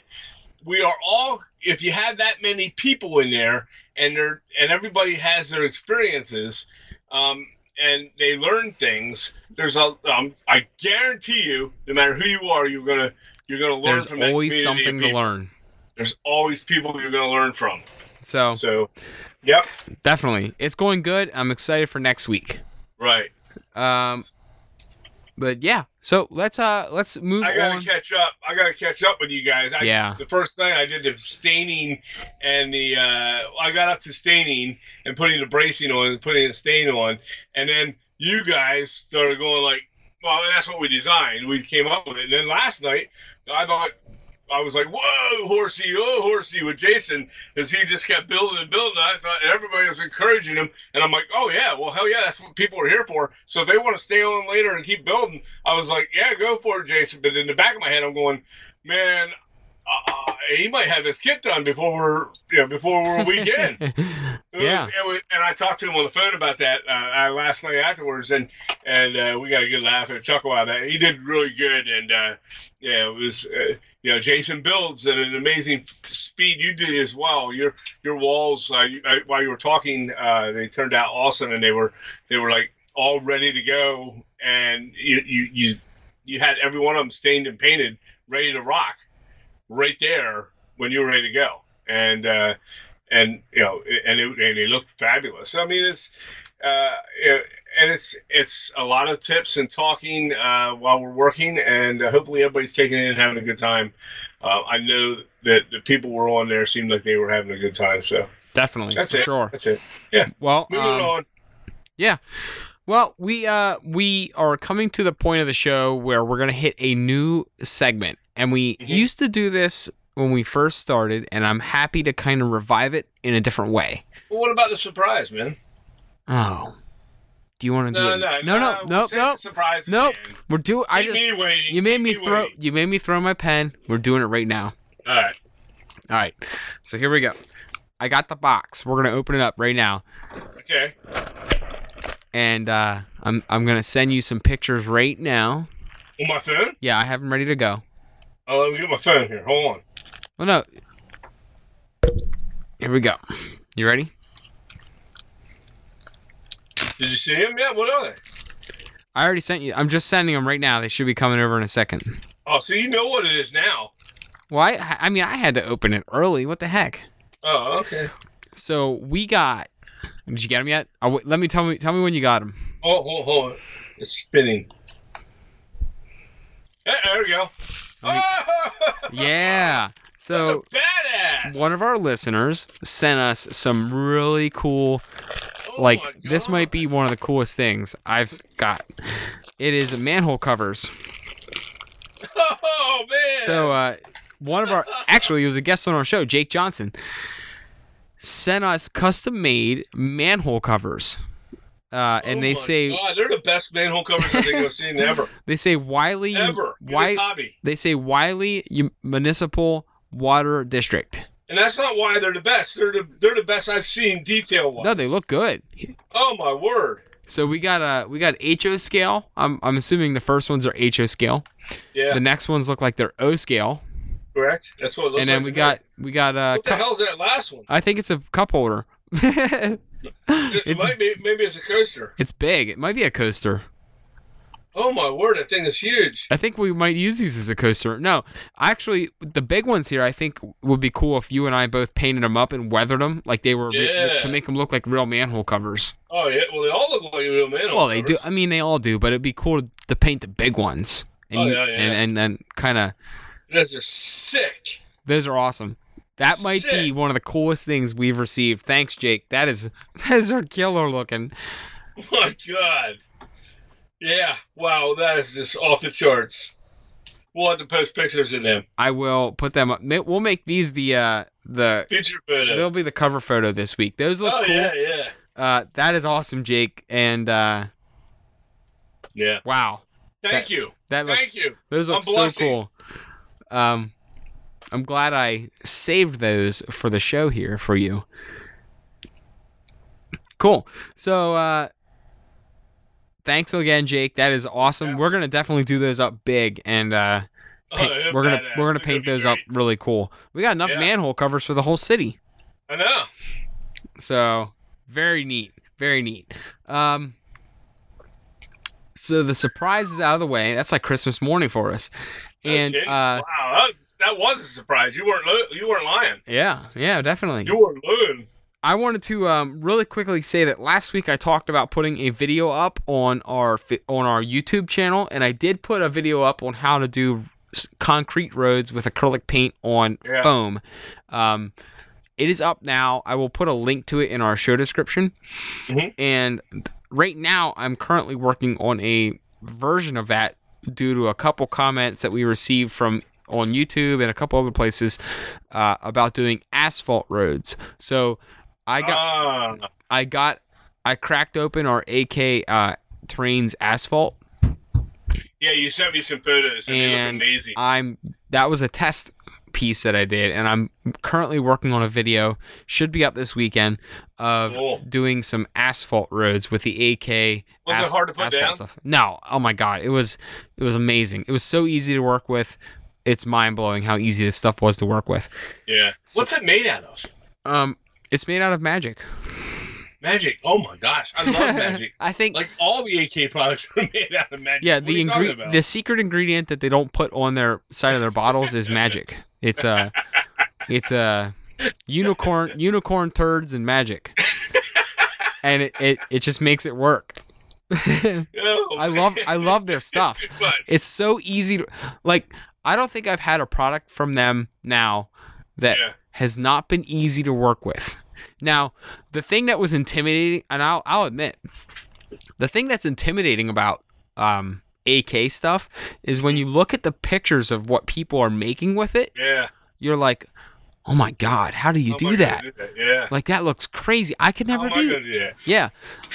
we are all if you have that many people in there and they're and everybody has their experiences um, and they learn things there's a um, i guarantee you no matter who you are you're gonna you're gonna learn There's from always something to learn. there's always people you're gonna learn from So so yep definitely, it's going good. I'm excited for next week. right Um, but yeah, so let's uh let's move i gotta on. catch up i gotta catch up with you guys I, Yeah. the first thing I did the staining and the uh, I got up to staining and putting the bracing on and putting the stain on, and then you guys started going like, well, that's what we designed. We came up with it. And then last night, I thought I was like, whoa, horsey, oh, horsey with Jason, as he just kept building and building. I thought everybody was encouraging him, and I'm like, oh yeah, well hell yeah, that's what people are here for. So if they want to stay on later and keep building, I was like, yeah, go for it, Jason. But in the back of my head, I'm going, man, uh, he might have his kit done before we're, you know, before we're weekend. Yeah. was, was, and I talked to him on the phone about that uh, uh, last night afterwards, and and uh, we got a good laugh and a chuckle out of that. He did really good, and uh, yeah, it was uh, you know Jason builds at an amazing speed. You did as well. Your your walls uh, you, while you were talking, uh, they turned out awesome, and they were they were like all ready to go, and you you you, you had every one of them stained and painted, ready to rock, right there when you were ready to go, and. Uh, and you know, and it, and they looked fabulous. I mean, it's uh, it, and it's it's a lot of tips and talking uh, while we're working, and uh, hopefully everybody's taking it and having a good time. Uh, I know that the people were on there seemed like they were having a good time. So Definitely. That's for it. Sure. that's it. Yeah. Well, Moving um, on. Well, we uh we are coming to the point of the show where we're gonna hit a new segment, and we Mhm. used to do this when we first started, and I'm happy to kind of revive it in a different way. Well, what about the surprise, man? Oh, do you want to do it? no, no, no, no, no. Surprise. Nope. We're doing. I just me waiting. you made Keep me throw waiting. you made me throw my pen. We're doing it right now. All right. All right. So here we go. I got the box. We're gonna open it up right now, Okay. And uh, I'm I'm gonna send you some pictures right now. On my phone? Yeah, I have them ready to go. Oh, let me get my phone here. Hold on. Well, no. Here we go. You ready? Did you see them? Yeah. What are they? I already sent you. I'm just sending them right now. They should be coming over in a second. Oh, so you know what it is now. Well, I, I mean, I had to open it early. What the heck? Oh, okay. So we got. Did you get him yet? Oh, wait, let me tell me. Tell me when you got him. Oh, hold, hold. It's spinning. Yeah, there we go. Me- Yeah. So that's a badass. one of our listeners sent us some really cool. Oh Like this might be one of the coolest things I've got. It is manhole covers. Oh man. So uh, one of our actually, he was a guest on our show, Jake Johnson, sent us custom made manhole covers. Uh, and Oh they say God, they're the best manhole covers I think I've seen ever. they say Wiley Ever. In Wi- this hobby. they say Wiley Municipal Water District. And that's not why they're the best. They're the they're the best I've seen detail wise. No, they look good. Oh my word. So we got a we got HO scale. I'm I'm assuming the first ones are HO scale. Yeah, The next ones look like they're O scale. Correct. That's what it looks and then like we got we got uh What the cu- hell's that last one? I think it's a cup holder. It it's might be maybe it's a coaster. it's big. It might be a coaster. Oh my word, that thing is huge. I think we might use these as a coaster. No, actually, the big ones here, I think would be cool if you and I both painted them up and weathered them like they were re- to make them look like real manhole covers. Oh yeah, well they all look like real manhole covers. Well, they do. I mean, they all do, but it'd be cool to, paint the big ones. And Oh, yeah, yeah, and, and and kind of Those are sick. those are awesome. That might be one of the coolest things we've received. Thanks, Jake. That is those are killer looking. Oh my god. Yeah. Wow, that is just off the charts. We'll have to post pictures of them. I will put them up. We'll make these the uh the Feature photo. they'll be the cover photo this week. Those look oh cool. yeah, yeah. Uh, that is awesome, Jake. And uh, Yeah. wow, Thank you. that looks Thank you. those look I'm so cool. Um, I'm glad I saved those for the show here for you. Cool. So uh, thanks again, Jake. That is awesome. Yeah. We're gonna definitely do those up big, and uh, Oh, paint- we're gonna badass. we're gonna paint those up really cool. We got enough Yeah. manhole covers for the whole city. I know. So very neat, very neat. Um, so the surprise is out of the way. That's like Christmas morning for us, and Okay. uh, wow, that was that was a surprise. You weren't you weren't lying. yeah, yeah, definitely. You weren't lying. I wanted to um, really quickly say that last week I talked about putting a video up on our on our YouTube channel, and I did put a video up on how to do concrete roads with acrylic paint on Yeah. foam. Um, it is up now. I will put a link to it in our show description. Mhm. And right now, I'm currently working on a version of that due to a couple comments that we received from on YouTube and a couple other places uh, about doing asphalt roads. So I got Ah, I got I cracked open our AK uh, Terrains asphalt. yeah, you sent me some photos and, And look amazing. I'm that was a test piece that I did, and I'm currently working on a video. Should be up this weekend of Cool. doing some asphalt roads with the AK. Was it hard to put down? Stuff. No, oh my god, it was it was amazing. It was so easy to work with. It's mind blowing how easy this stuff was to work with. Yeah. What's it made out of? Um, it's made out of magic. Magic. Oh my gosh, I love magic. I think Like all the AK products are made out of magic. Yeah, What the ingre- the secret ingredient that they don't put on their side of their bottles is magic. It's a it's a unicorn unicorn turds and magic. And it, it, it just makes it work. Oh, I love I love their stuff. It's so easy to like I don't think I've had a product from them now that yeah. has not been easy to work with. Now, the thing that was intimidating, and I'll, I'll admit, the thing that's intimidating about um, AK stuff is when you look at the pictures of what people are making with it, Yeah. you're like, oh my God, how do you How do that? do that? Yeah. Like, that looks crazy. I could never do gonna do that? Yeah.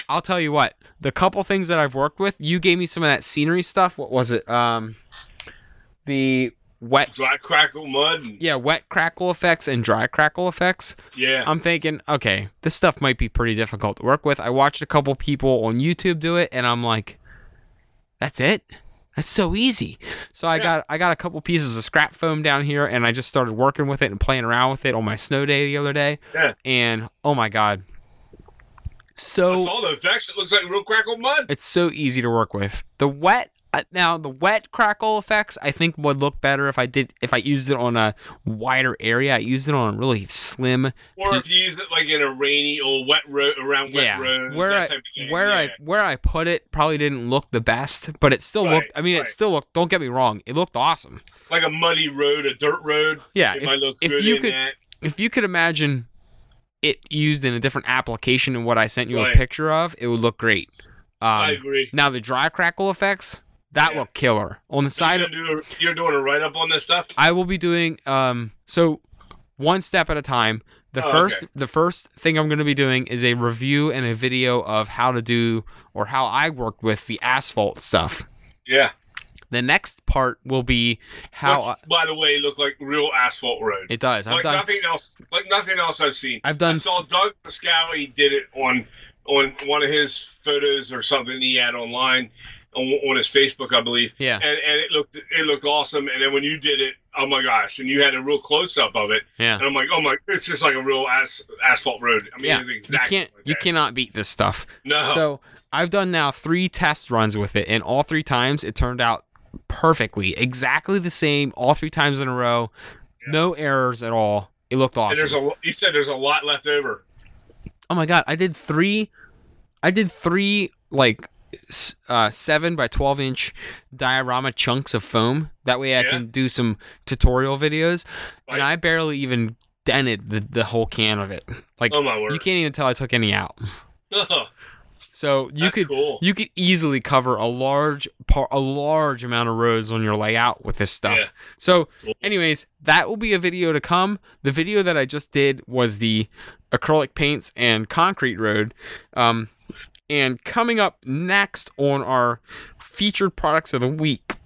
I'll tell you what, the couple things that I've worked with, you gave me some of that scenery stuff. What was it? Um, the wet. Dry crackle mud. And, Yeah, wet crackle effects and dry crackle effects. yeah. I'm thinking, okay, this stuff might be pretty difficult to work with. I watched a couple people on YouTube do it, and I'm like, that's it. That's so easy. So I got I got a couple pieces of scrap foam down here, and I just started working with it and playing around with it on my snow day the other day. Yeah. And oh my god, so I saw the effects. It looks like real crackled mud. it's so easy to work with. The wet now the wet crackle effects I think would look better if I did if I used it on a wider area. I used it on a really slim Or if you use it like in a rainy or wet road around wet Yeah, roads. where I type of thing. where yeah. I where I put it probably didn't look the best, but it still Right, looked. I mean, it still looked. Don't get me wrong, it looked awesome. like a muddy road, a dirt road. Yeah, if, if you could- that. if you could imagine it used in a different application than what I sent you Right. a picture of, it would look great. I Um, agree. now the dry crackle effects that Yeah. look killer on the side. you're, Of, gonna do you're doing a write up on this stuff. I will be doing um so one step at a time. The Oh, first okay. the first thing I'm going to be doing is a review and a video of how to do or how I worked with the asphalt stuff. Yeah. The next part will be how Which, by the way, look like real asphalt road. it does. I've like done nothing else. Like nothing else I've seen. I've done. I saw Doug Pascali did it on on one of his photos or something he had online on, on his Facebook, I believe. yeah. And and it looked it looked awesome. And then when you did it, oh my gosh! And you had a real close up of it. Yeah. And I'm like, oh my, it's just like a real as, asphalt road. I mean, Yeah, it's You can't like you cannot beat this stuff. No. So I've done now three test runs with it, and all three times it turned out perfectly, exactly the same, all three times in a row, Yeah. no errors at all. It looked and there's awesome. a he said there's a lot left over. oh my god, I did three, I did three like uh, seven by twelve inch diorama chunks of foam. That way I Yeah. can do some tutorial videos, and I barely even dented the the whole can of it. Like Oh my word! you can't even tell I took any out. Oh, So you could cool. you could easily cover a large part a large amount of roads on your layout with this stuff. Yeah. So anyways, that will be a video to come. The video that I just did was the acrylic paints and concrete road. Um and coming up next on our featured products of the week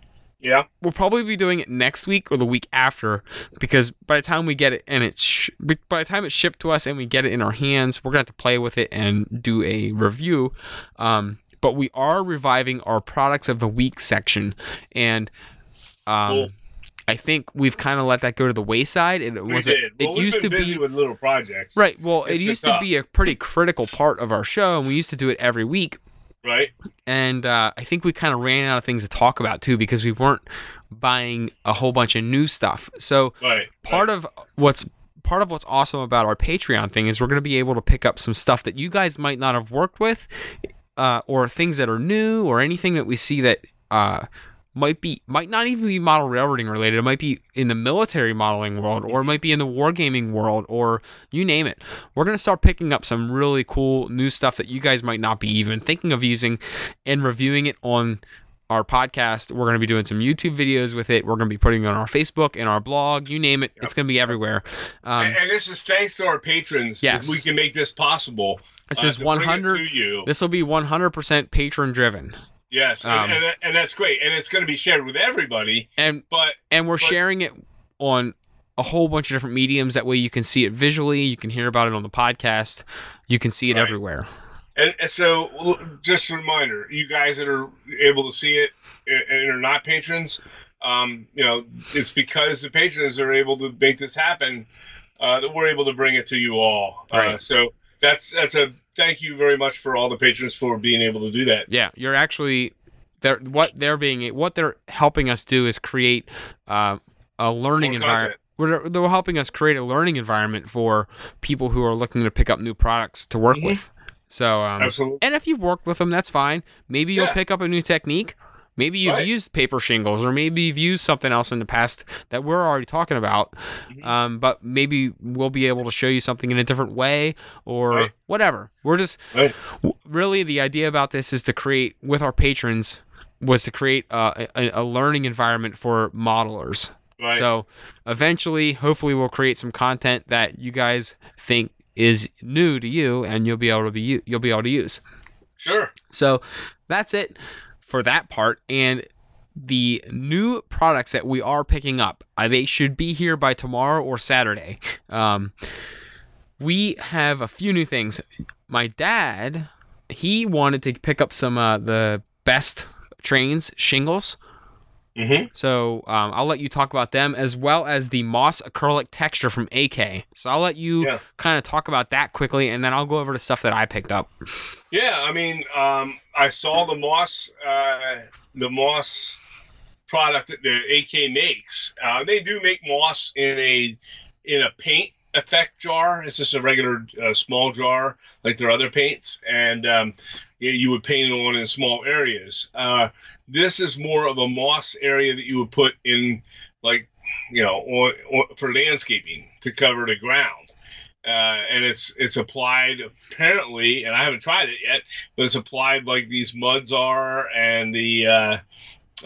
yeah. we'll probably be doing it next week or the week after because by the time we get it and it's sh- by the time it's shipped to us and we get it in our hands we're gonna have to play with it and do a review um, but we are reviving our products of the week section and um, Cool. I think we've kind of let that go to the wayside And it We was did. it well, we've used to busy be with little projects. right well It's it used to tough. be a pretty critical part of our show and we used to do it every week Right. and uh, I think we kind of ran out of things to talk about too because we weren't buying a whole bunch of new stuff. So Right. part of what's part of what's awesome about our Patreon thing is we're going to be able to pick up some stuff that you guys might not have worked with, uh, or things that are new, or anything that we see that uh, might be might not even be model railroading related. It might be in the military modeling world, or it might be in the wargaming world, or you name it. We're gonna start picking up some really cool new stuff that you guys might not be even thinking of using, and reviewing it on our podcast. We're gonna be doing some YouTube videos with it. We're gonna be putting it on our Facebook and our blog. You name it, it's gonna be everywhere. Um, and, and this is thanks to our patrons. Yes. We can make this possible. this uh, is to bring it 100. This will be 100% patron driven, Yes, and, um, and, and that's great, and it's going to be shared with everybody. and But and we're But- sharing it on a whole bunch of different mediums. That way, you can see it visually. You can hear about it on the podcast. You can see it Right. everywhere. and, and so, just a reminder, you guys that are able to see it and and are not patrons, um, you know, it's because the patrons are able to make this happen uh, that we're able to bring it to you all. Uh, so that's that's a thank you very much for all the patrons for being able to do that. Yeah, you're actually they're what they're being what they're helping us do is create uh, a learning environment. We're, they're helping us create a learning environment for people who are looking to pick up new products to work Mhm. with. So, um, Absolutely. and if you've worked with them, that's fine. Maybe you'll Yeah. pick up a new technique. Maybe you've Right. used paper shingles, or maybe you've used something else in the past that we're already talking about. Mhm. Um, but maybe we'll be able to show you something in a different way, or Right. whatever. We're just Right. w- really the idea about this is to create with our patrons was to create uh, a, a learning environment for modelers. Right. So eventually, hopefully, we'll create some content that you guys think is new to you, and you'll be able to be you'll be able to use. sure. So that's it for that part. And the new products that we are picking up, uh, they should be here by tomorrow or Saturday. Um, we have a few new things. My dad, he wanted to pick up some uh, the best trains shingles. Mm-hmm. So um, I'll let you talk about them as well as the moss acrylic texture from AK. So I'll let you Yeah. kind of talk about that quickly, and then I'll go over to stuff that I picked up. Yeah, I mean, um, I saw the Moss, uh, the Moss product that the AK makes. Uh, they do make Moss in a in a paint effect jar. It's just a regular uh, small jar like their other paints, and um, you, would paint it on in small areas. Uh, this is more of a moss area that you would put in, like you know, on, for landscaping to cover the ground. Uh, and it's it's applied apparently, and I haven't tried it yet, but it's applied like these muds are, and the uh,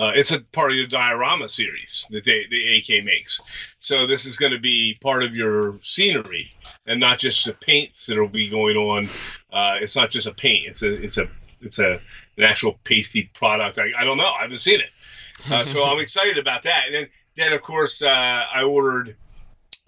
uh, it's a part of the diorama series that they the AK makes. So this is going to be part of your scenery, and not just the paints that'll be going on. Uh, it's not just a paint; it's a it's a it's a an actual pasty product. I, I don't know. I haven't seen it, uh, so I'm excited about that. And then then of course uh, I ordered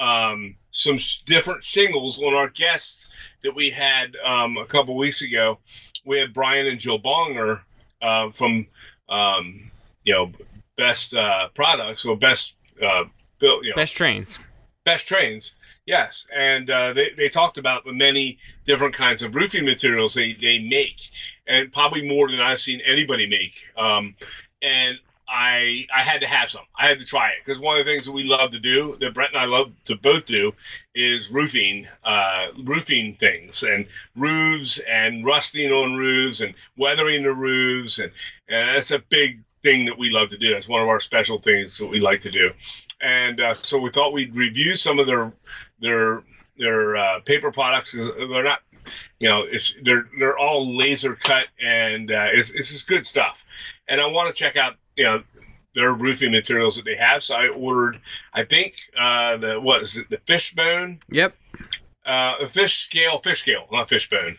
um, some sh- different shingles on our guests that we had um, a couple weeks ago. We had Brian and Jill Bonger uh, from um, you know best uh, products or best uh, built you know Best trains. best trains. Yes, and uh, they, they talked about the many different kinds of roofing materials they, they make, and probably more than I've seen anybody make. Um, and I I had to have some. I had to try it because one of the things that we love to do, that Brett and I love to both do, is roofing, uh, roofing things and roofs and rusting on roofs and weathering the roofs, and, and that's a big thing that we love to do. It's one of our special things that we like to do. And uh, so we thought we'd review some of their their their uh, paper products they're not you know it's they're they're all laser cut and uh, it's it's good stuff and i want to check out you know their roofing materials that they have so i ordered i think uh the what is it the fishbone Yep. uh a fish scale fish scale not fishbone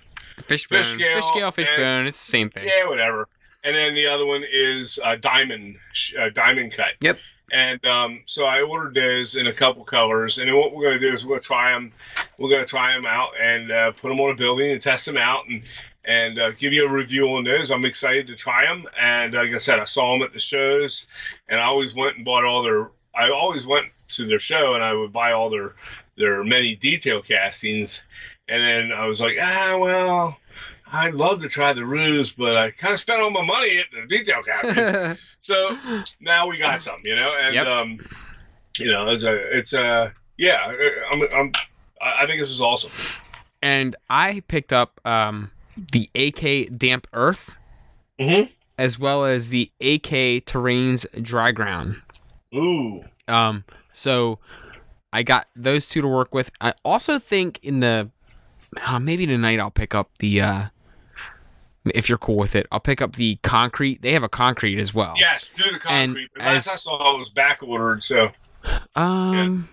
Fishbone. Fish scale Fish scale, fishbone. It's the same thing. yeah whatever and then the other one is uh, diamond uh, diamond cut Yep. and um, so I ordered those in a couple colors. And then what we're going to do is we're going to try them. We're going to try them out and uh, put them on a building and test them out and and uh, give you a review on those. I'm excited to try them. And like I said, I saw them at the shows, and I always went and bought all their. I always went to their show and I would buy all their their many detail castings. And then I was like, ah, well, I'd love to try the ruse, but I kind of spent all my money at the detail castings. so now we got some, you know, and Yep. um, you know, it's a, it's a, yeah, I'm, I'm, I I think this is awesome. and I picked up um, the AK Damp Earth Mm-hmm. as well as the AK Terrains Dry Ground. Ooh, Um, so I got those two to work with. I also think in the uh, maybe tonight I'll pick up the uh, if you're cool with it. I'll pick up the concrete. They have a concrete as well. yes, do the concrete. Last as- I saw it was back ordered, so Um.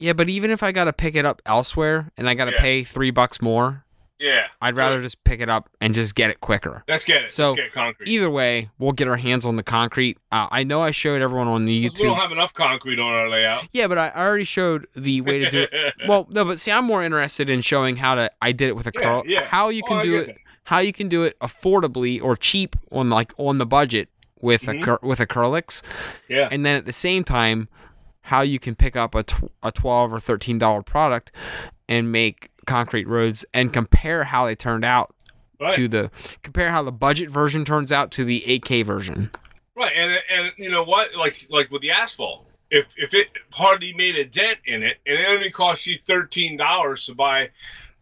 Yeah, but even if I gotta pick it up elsewhere and I gotta Yeah. pay three bucks more, yeah, I'd rather just pick it up and just get it quicker. let's get it. So, let's get concrete. Either way, we'll get our hands on the concrete. Uh, I know I showed everyone on the YouTube. we don't have enough concrete on our layout. Yeah, but I already showed the way to do it. Well, no, but see, I'm more interested in showing how to. I did it with a Yeah, curl. yeah. How you Oh, can I do it. that. How you can do it affordably or cheap on like on the budget with Mhm. a cur- with acrylics, Yeah, and then at the same time, how you can pick up a tw- a twelve or thirteen dollar product and make concrete roads and compare how they turned out right, to the compare how the budget version turns out to the AK version. right, and and you know what? Like like with the asphalt, if if it hardly made a dent in it, and it only cost you thirteen dollars to buy,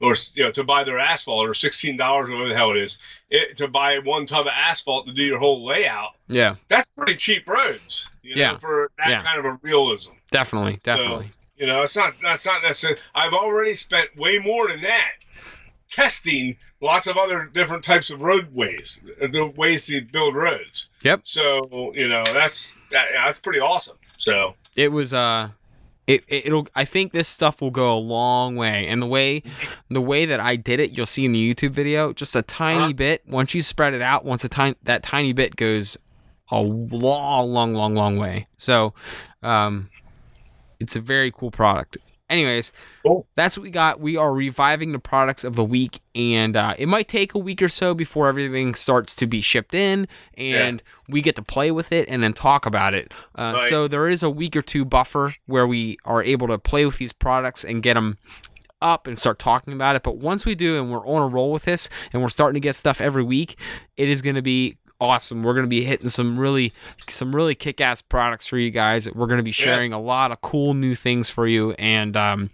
or you know to buy their asphalt, or sixteen dollars, or whatever the hell it is, it, to buy one tub of asphalt to do your whole layout. Yeah, That's pretty cheap roads. You know, Yeah. for that Yeah. kind of a realism. definitely, So- definitely. You know, it's not that's not necessarily. I've already spent way more than that testing lots of other different types of roadways, the ways to build roads. Yep. So you know that's that, yeah, that's pretty awesome. So it was uh it, it it'll I think this stuff will go a long way and the way the way that I did it you'll see in the YouTube video just a tiny Uh-huh. bit once you spread it out once a tiny that tiny bit goes a long long long long way so um it's a very cool product anyways, Cool. that's what we got. We are reviving the products of the week, and uh, it might take a week or so before everything starts to be shipped in, and we get to play with it and then talk about it. Uh, Right. So there is a week or two buffer where we are able to play with these products and get them up and start talking about it. But once we do, and we're on a roll with this, and we're starting to get stuff every week, it is going to be awesome. We're going to be hitting some really, some really kick-ass products for you guys. We're going to be Yeah. sharing a lot of cool new things for you, and um,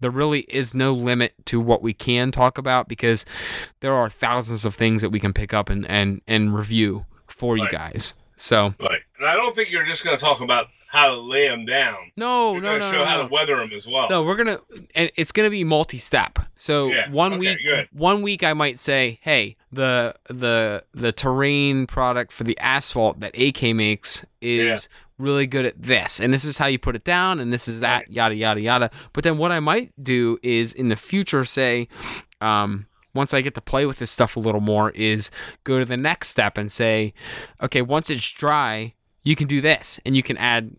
there really is no limit to what we can talk about because there are thousands of things that we can pick up and and and review for you guys. So Right. And I don't think you're just going to talk about how to lay them down. no, You're no, no, show no, how no. to weather them as well. No, we're gonna, and it's gonna be multi-step. So Yeah, one okay, week, good. one week I might say, hey, the the the terrain product for the asphalt that AK makes is really good at this, and this is how you put it down, and this is that, yada yada yada. But then what I might do is in the future say, um, once I get to play with this stuff a little more, is go to the next step and say, okay, once it's dry, you can do this, and you can add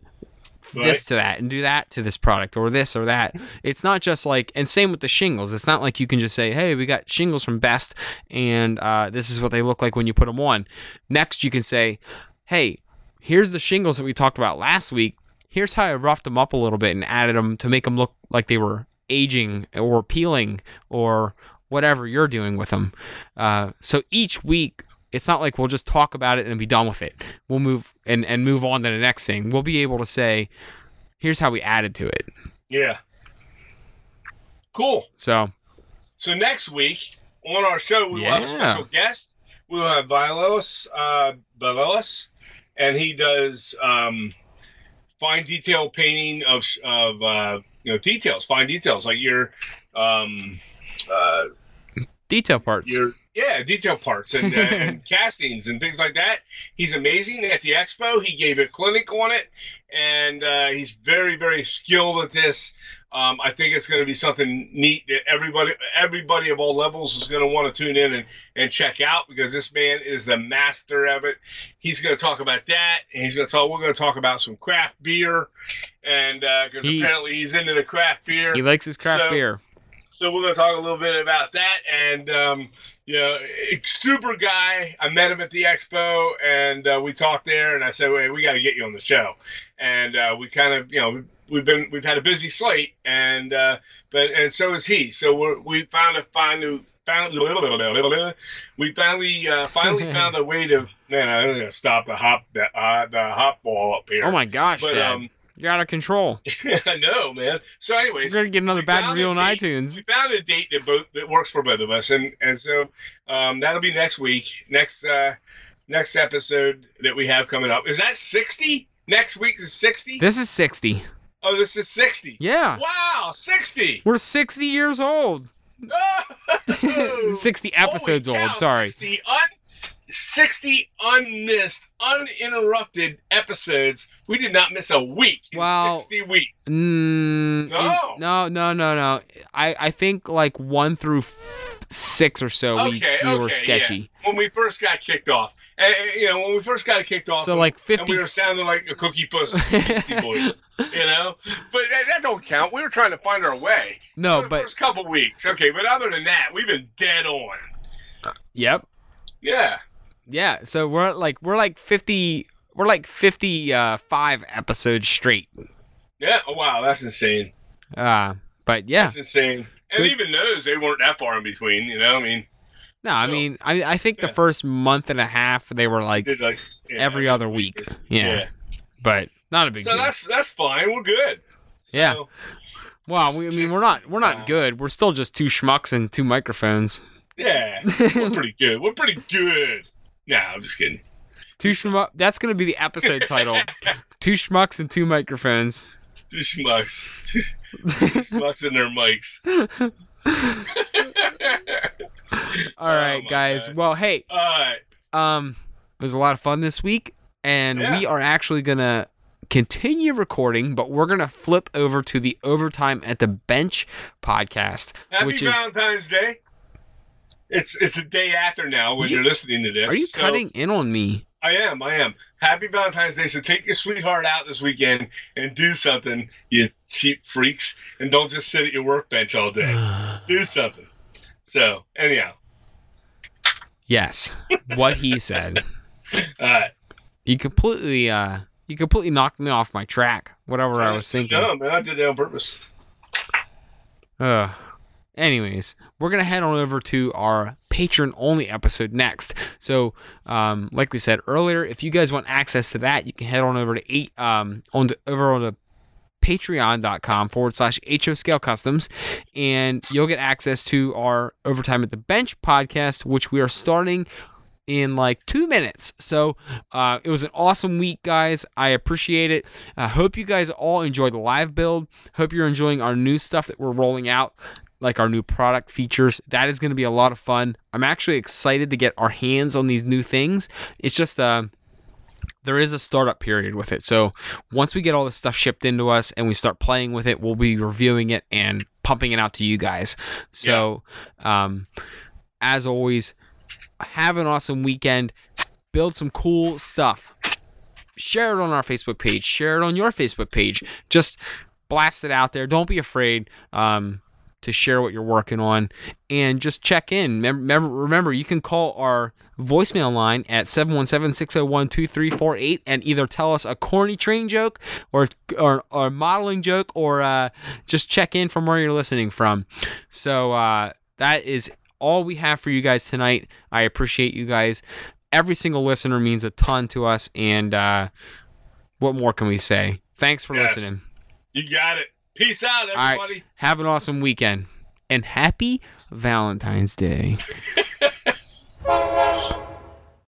This to that and do that to this product or this or that. It's not just like, and same with the shingles. It's not like you can just say, hey, we got shingles from Best and uh, this is what they look like when you put them on. Next, you can say, hey, here's the shingles that we talked about last week. Here's how I roughed them up a little bit and added them to make them look like they were aging or peeling or whatever you're doing with them. Uh, so each week, it's not like we'll just talk about it and be done with it. We'll move and, and move on to the next thing. We'll be able to say, here's how we added to it. Yeah. Cool. So So next week on our show, we will have a special guest. We will have Vilos uh, Bavelis, and he does um, fine detail painting of of uh, you know details, fine details like your um, uh, detail parts. your yeah detail parts and, uh, and castings and things like that. He's amazing at the expo. He gave a clinic on it, and uh, he's very very skilled at this. Um, I think it's going to be something neat that everybody everybody of all levels is going to want to tune in and, and check out because this man is the master of it. He's going to talk about that, and he's going to talk. We're going to talk about some craft beer, and because He- apparently he's into the craft beer. he likes his craft So- beer. So we're going to talk a little bit about that, and um, you know, super guy. I met him at the expo, and uh, we talked there, and I said, "Wait, we got to get you on the show." And uh, we kind of, you know, we've been we've had a busy slate, and uh, but and so is he. So we're, we found a find new. Found, we finally uh, finally found a way to man. I'm gonna stop the hop the uh, the hop ball up here. Oh my gosh, But um, You're out of control. I know, man. So, anyways, We're gonna get another bad review on date. iTunes. we found a date that both that works for both of us, and and so um, that'll be next week. Next uh, next episode that we have coming up is that sixty. Next week is sixty. This is 60. Oh, this is sixty. Yeah. Wow, sixty. We're 60 years old. Oh! 60 Holy episodes old, sorry. 60, un- 60 unmissed, uninterrupted episodes. We did not miss a week in Wow. 60 weeks. Mm, No. in- no, no, no, no. I, I think like one through f- six or so we, Okay, we were okay, sketchy. When we first got kicked off. And, you know, when we first got kicked off, So like and 50. we were sounding like a cookie puss Boys, you know? But that, that don't count. We were trying to find our way. no, but first couple weeks. Okay, but other than that, we've been dead on. yep. Yeah. Yeah, so we're like we're like 50 we're like 55 episodes straight. Yeah. Oh, wow, that's insane. Uh but yeah. That's insane. And Good. even those, they weren't that far in between, you know? I mean, No, I mean, I I think the first month and a half they were like did like yeah, every other week. Yeah. But not a big So deal. that's that's fine. We're good. So, Yeah. Well, we, I mean, we're not we're not Wow. good. We're still just two schmucks and two microphones. Yeah. We're pretty good. We're pretty good. No, I'm just kidding. Two schmuck. That's gonna be the episode title. two schmucks and two microphones. Two schmucks. Two schmucks and their mics. All right, Oh guys. gosh. Well, hey, All right. um, it was a lot of fun this week, and Yeah. we are actually gonna continue recording, but we're gonna flip over to the overtime at the bench podcast, Happy which is. Valentine's Day. It's it's a day after now when You- are listening to this. Are you so cutting in on me? I am. I am. Happy Valentine's Day. So take your sweetheart out this weekend and do something, you cheap freaks, and don't just sit at your workbench all day. do something. So anyhow, yes, what he said. all right. You completely, uh, you completely knocked me off my track. Whatever I was thinking. No, man, I did it on purpose. Uh, anyways, we're gonna head on over to our patron only episode next. So, um, like we said earlier, if you guys want access to that, you can head on over to eight um on to, over on the patreon.com forward slash HO Scale Customs, and you'll get access to our Overtime at the Bench podcast, which we are starting in like two minutes. So uh, it was an awesome week, guys. I appreciate it. I hope you guys all enjoy the live build. Hope you're enjoying our new stuff that we're rolling out. Like our new product features. That is going to be a lot of fun. I'm actually excited to get our hands on these new things. It's just, uh, there is a startup period with it. So once we get all this stuff shipped into us and we start playing with it, we'll be reviewing it and pumping it out to you guys. So, um, as always, have an awesome weekend. Build some cool stuff. Share it on our Facebook page. Share it on your Facebook page. Just blast it out there. Don't be afraid. Um, to share what you're working on and just check in. Remember, remember you can call our voicemail line at 717-601-2348 and either tell us a corny train joke or or, or a modeling joke or uh, just check in from where you're listening from. So uh, that is all we have for you guys tonight. I appreciate you guys. Every single listener means a ton to us and uh, what more can we say? Thanks for Yes. listening. You got it. Peace out, right. everybody. Have an awesome weekend and happy Valentine's Day.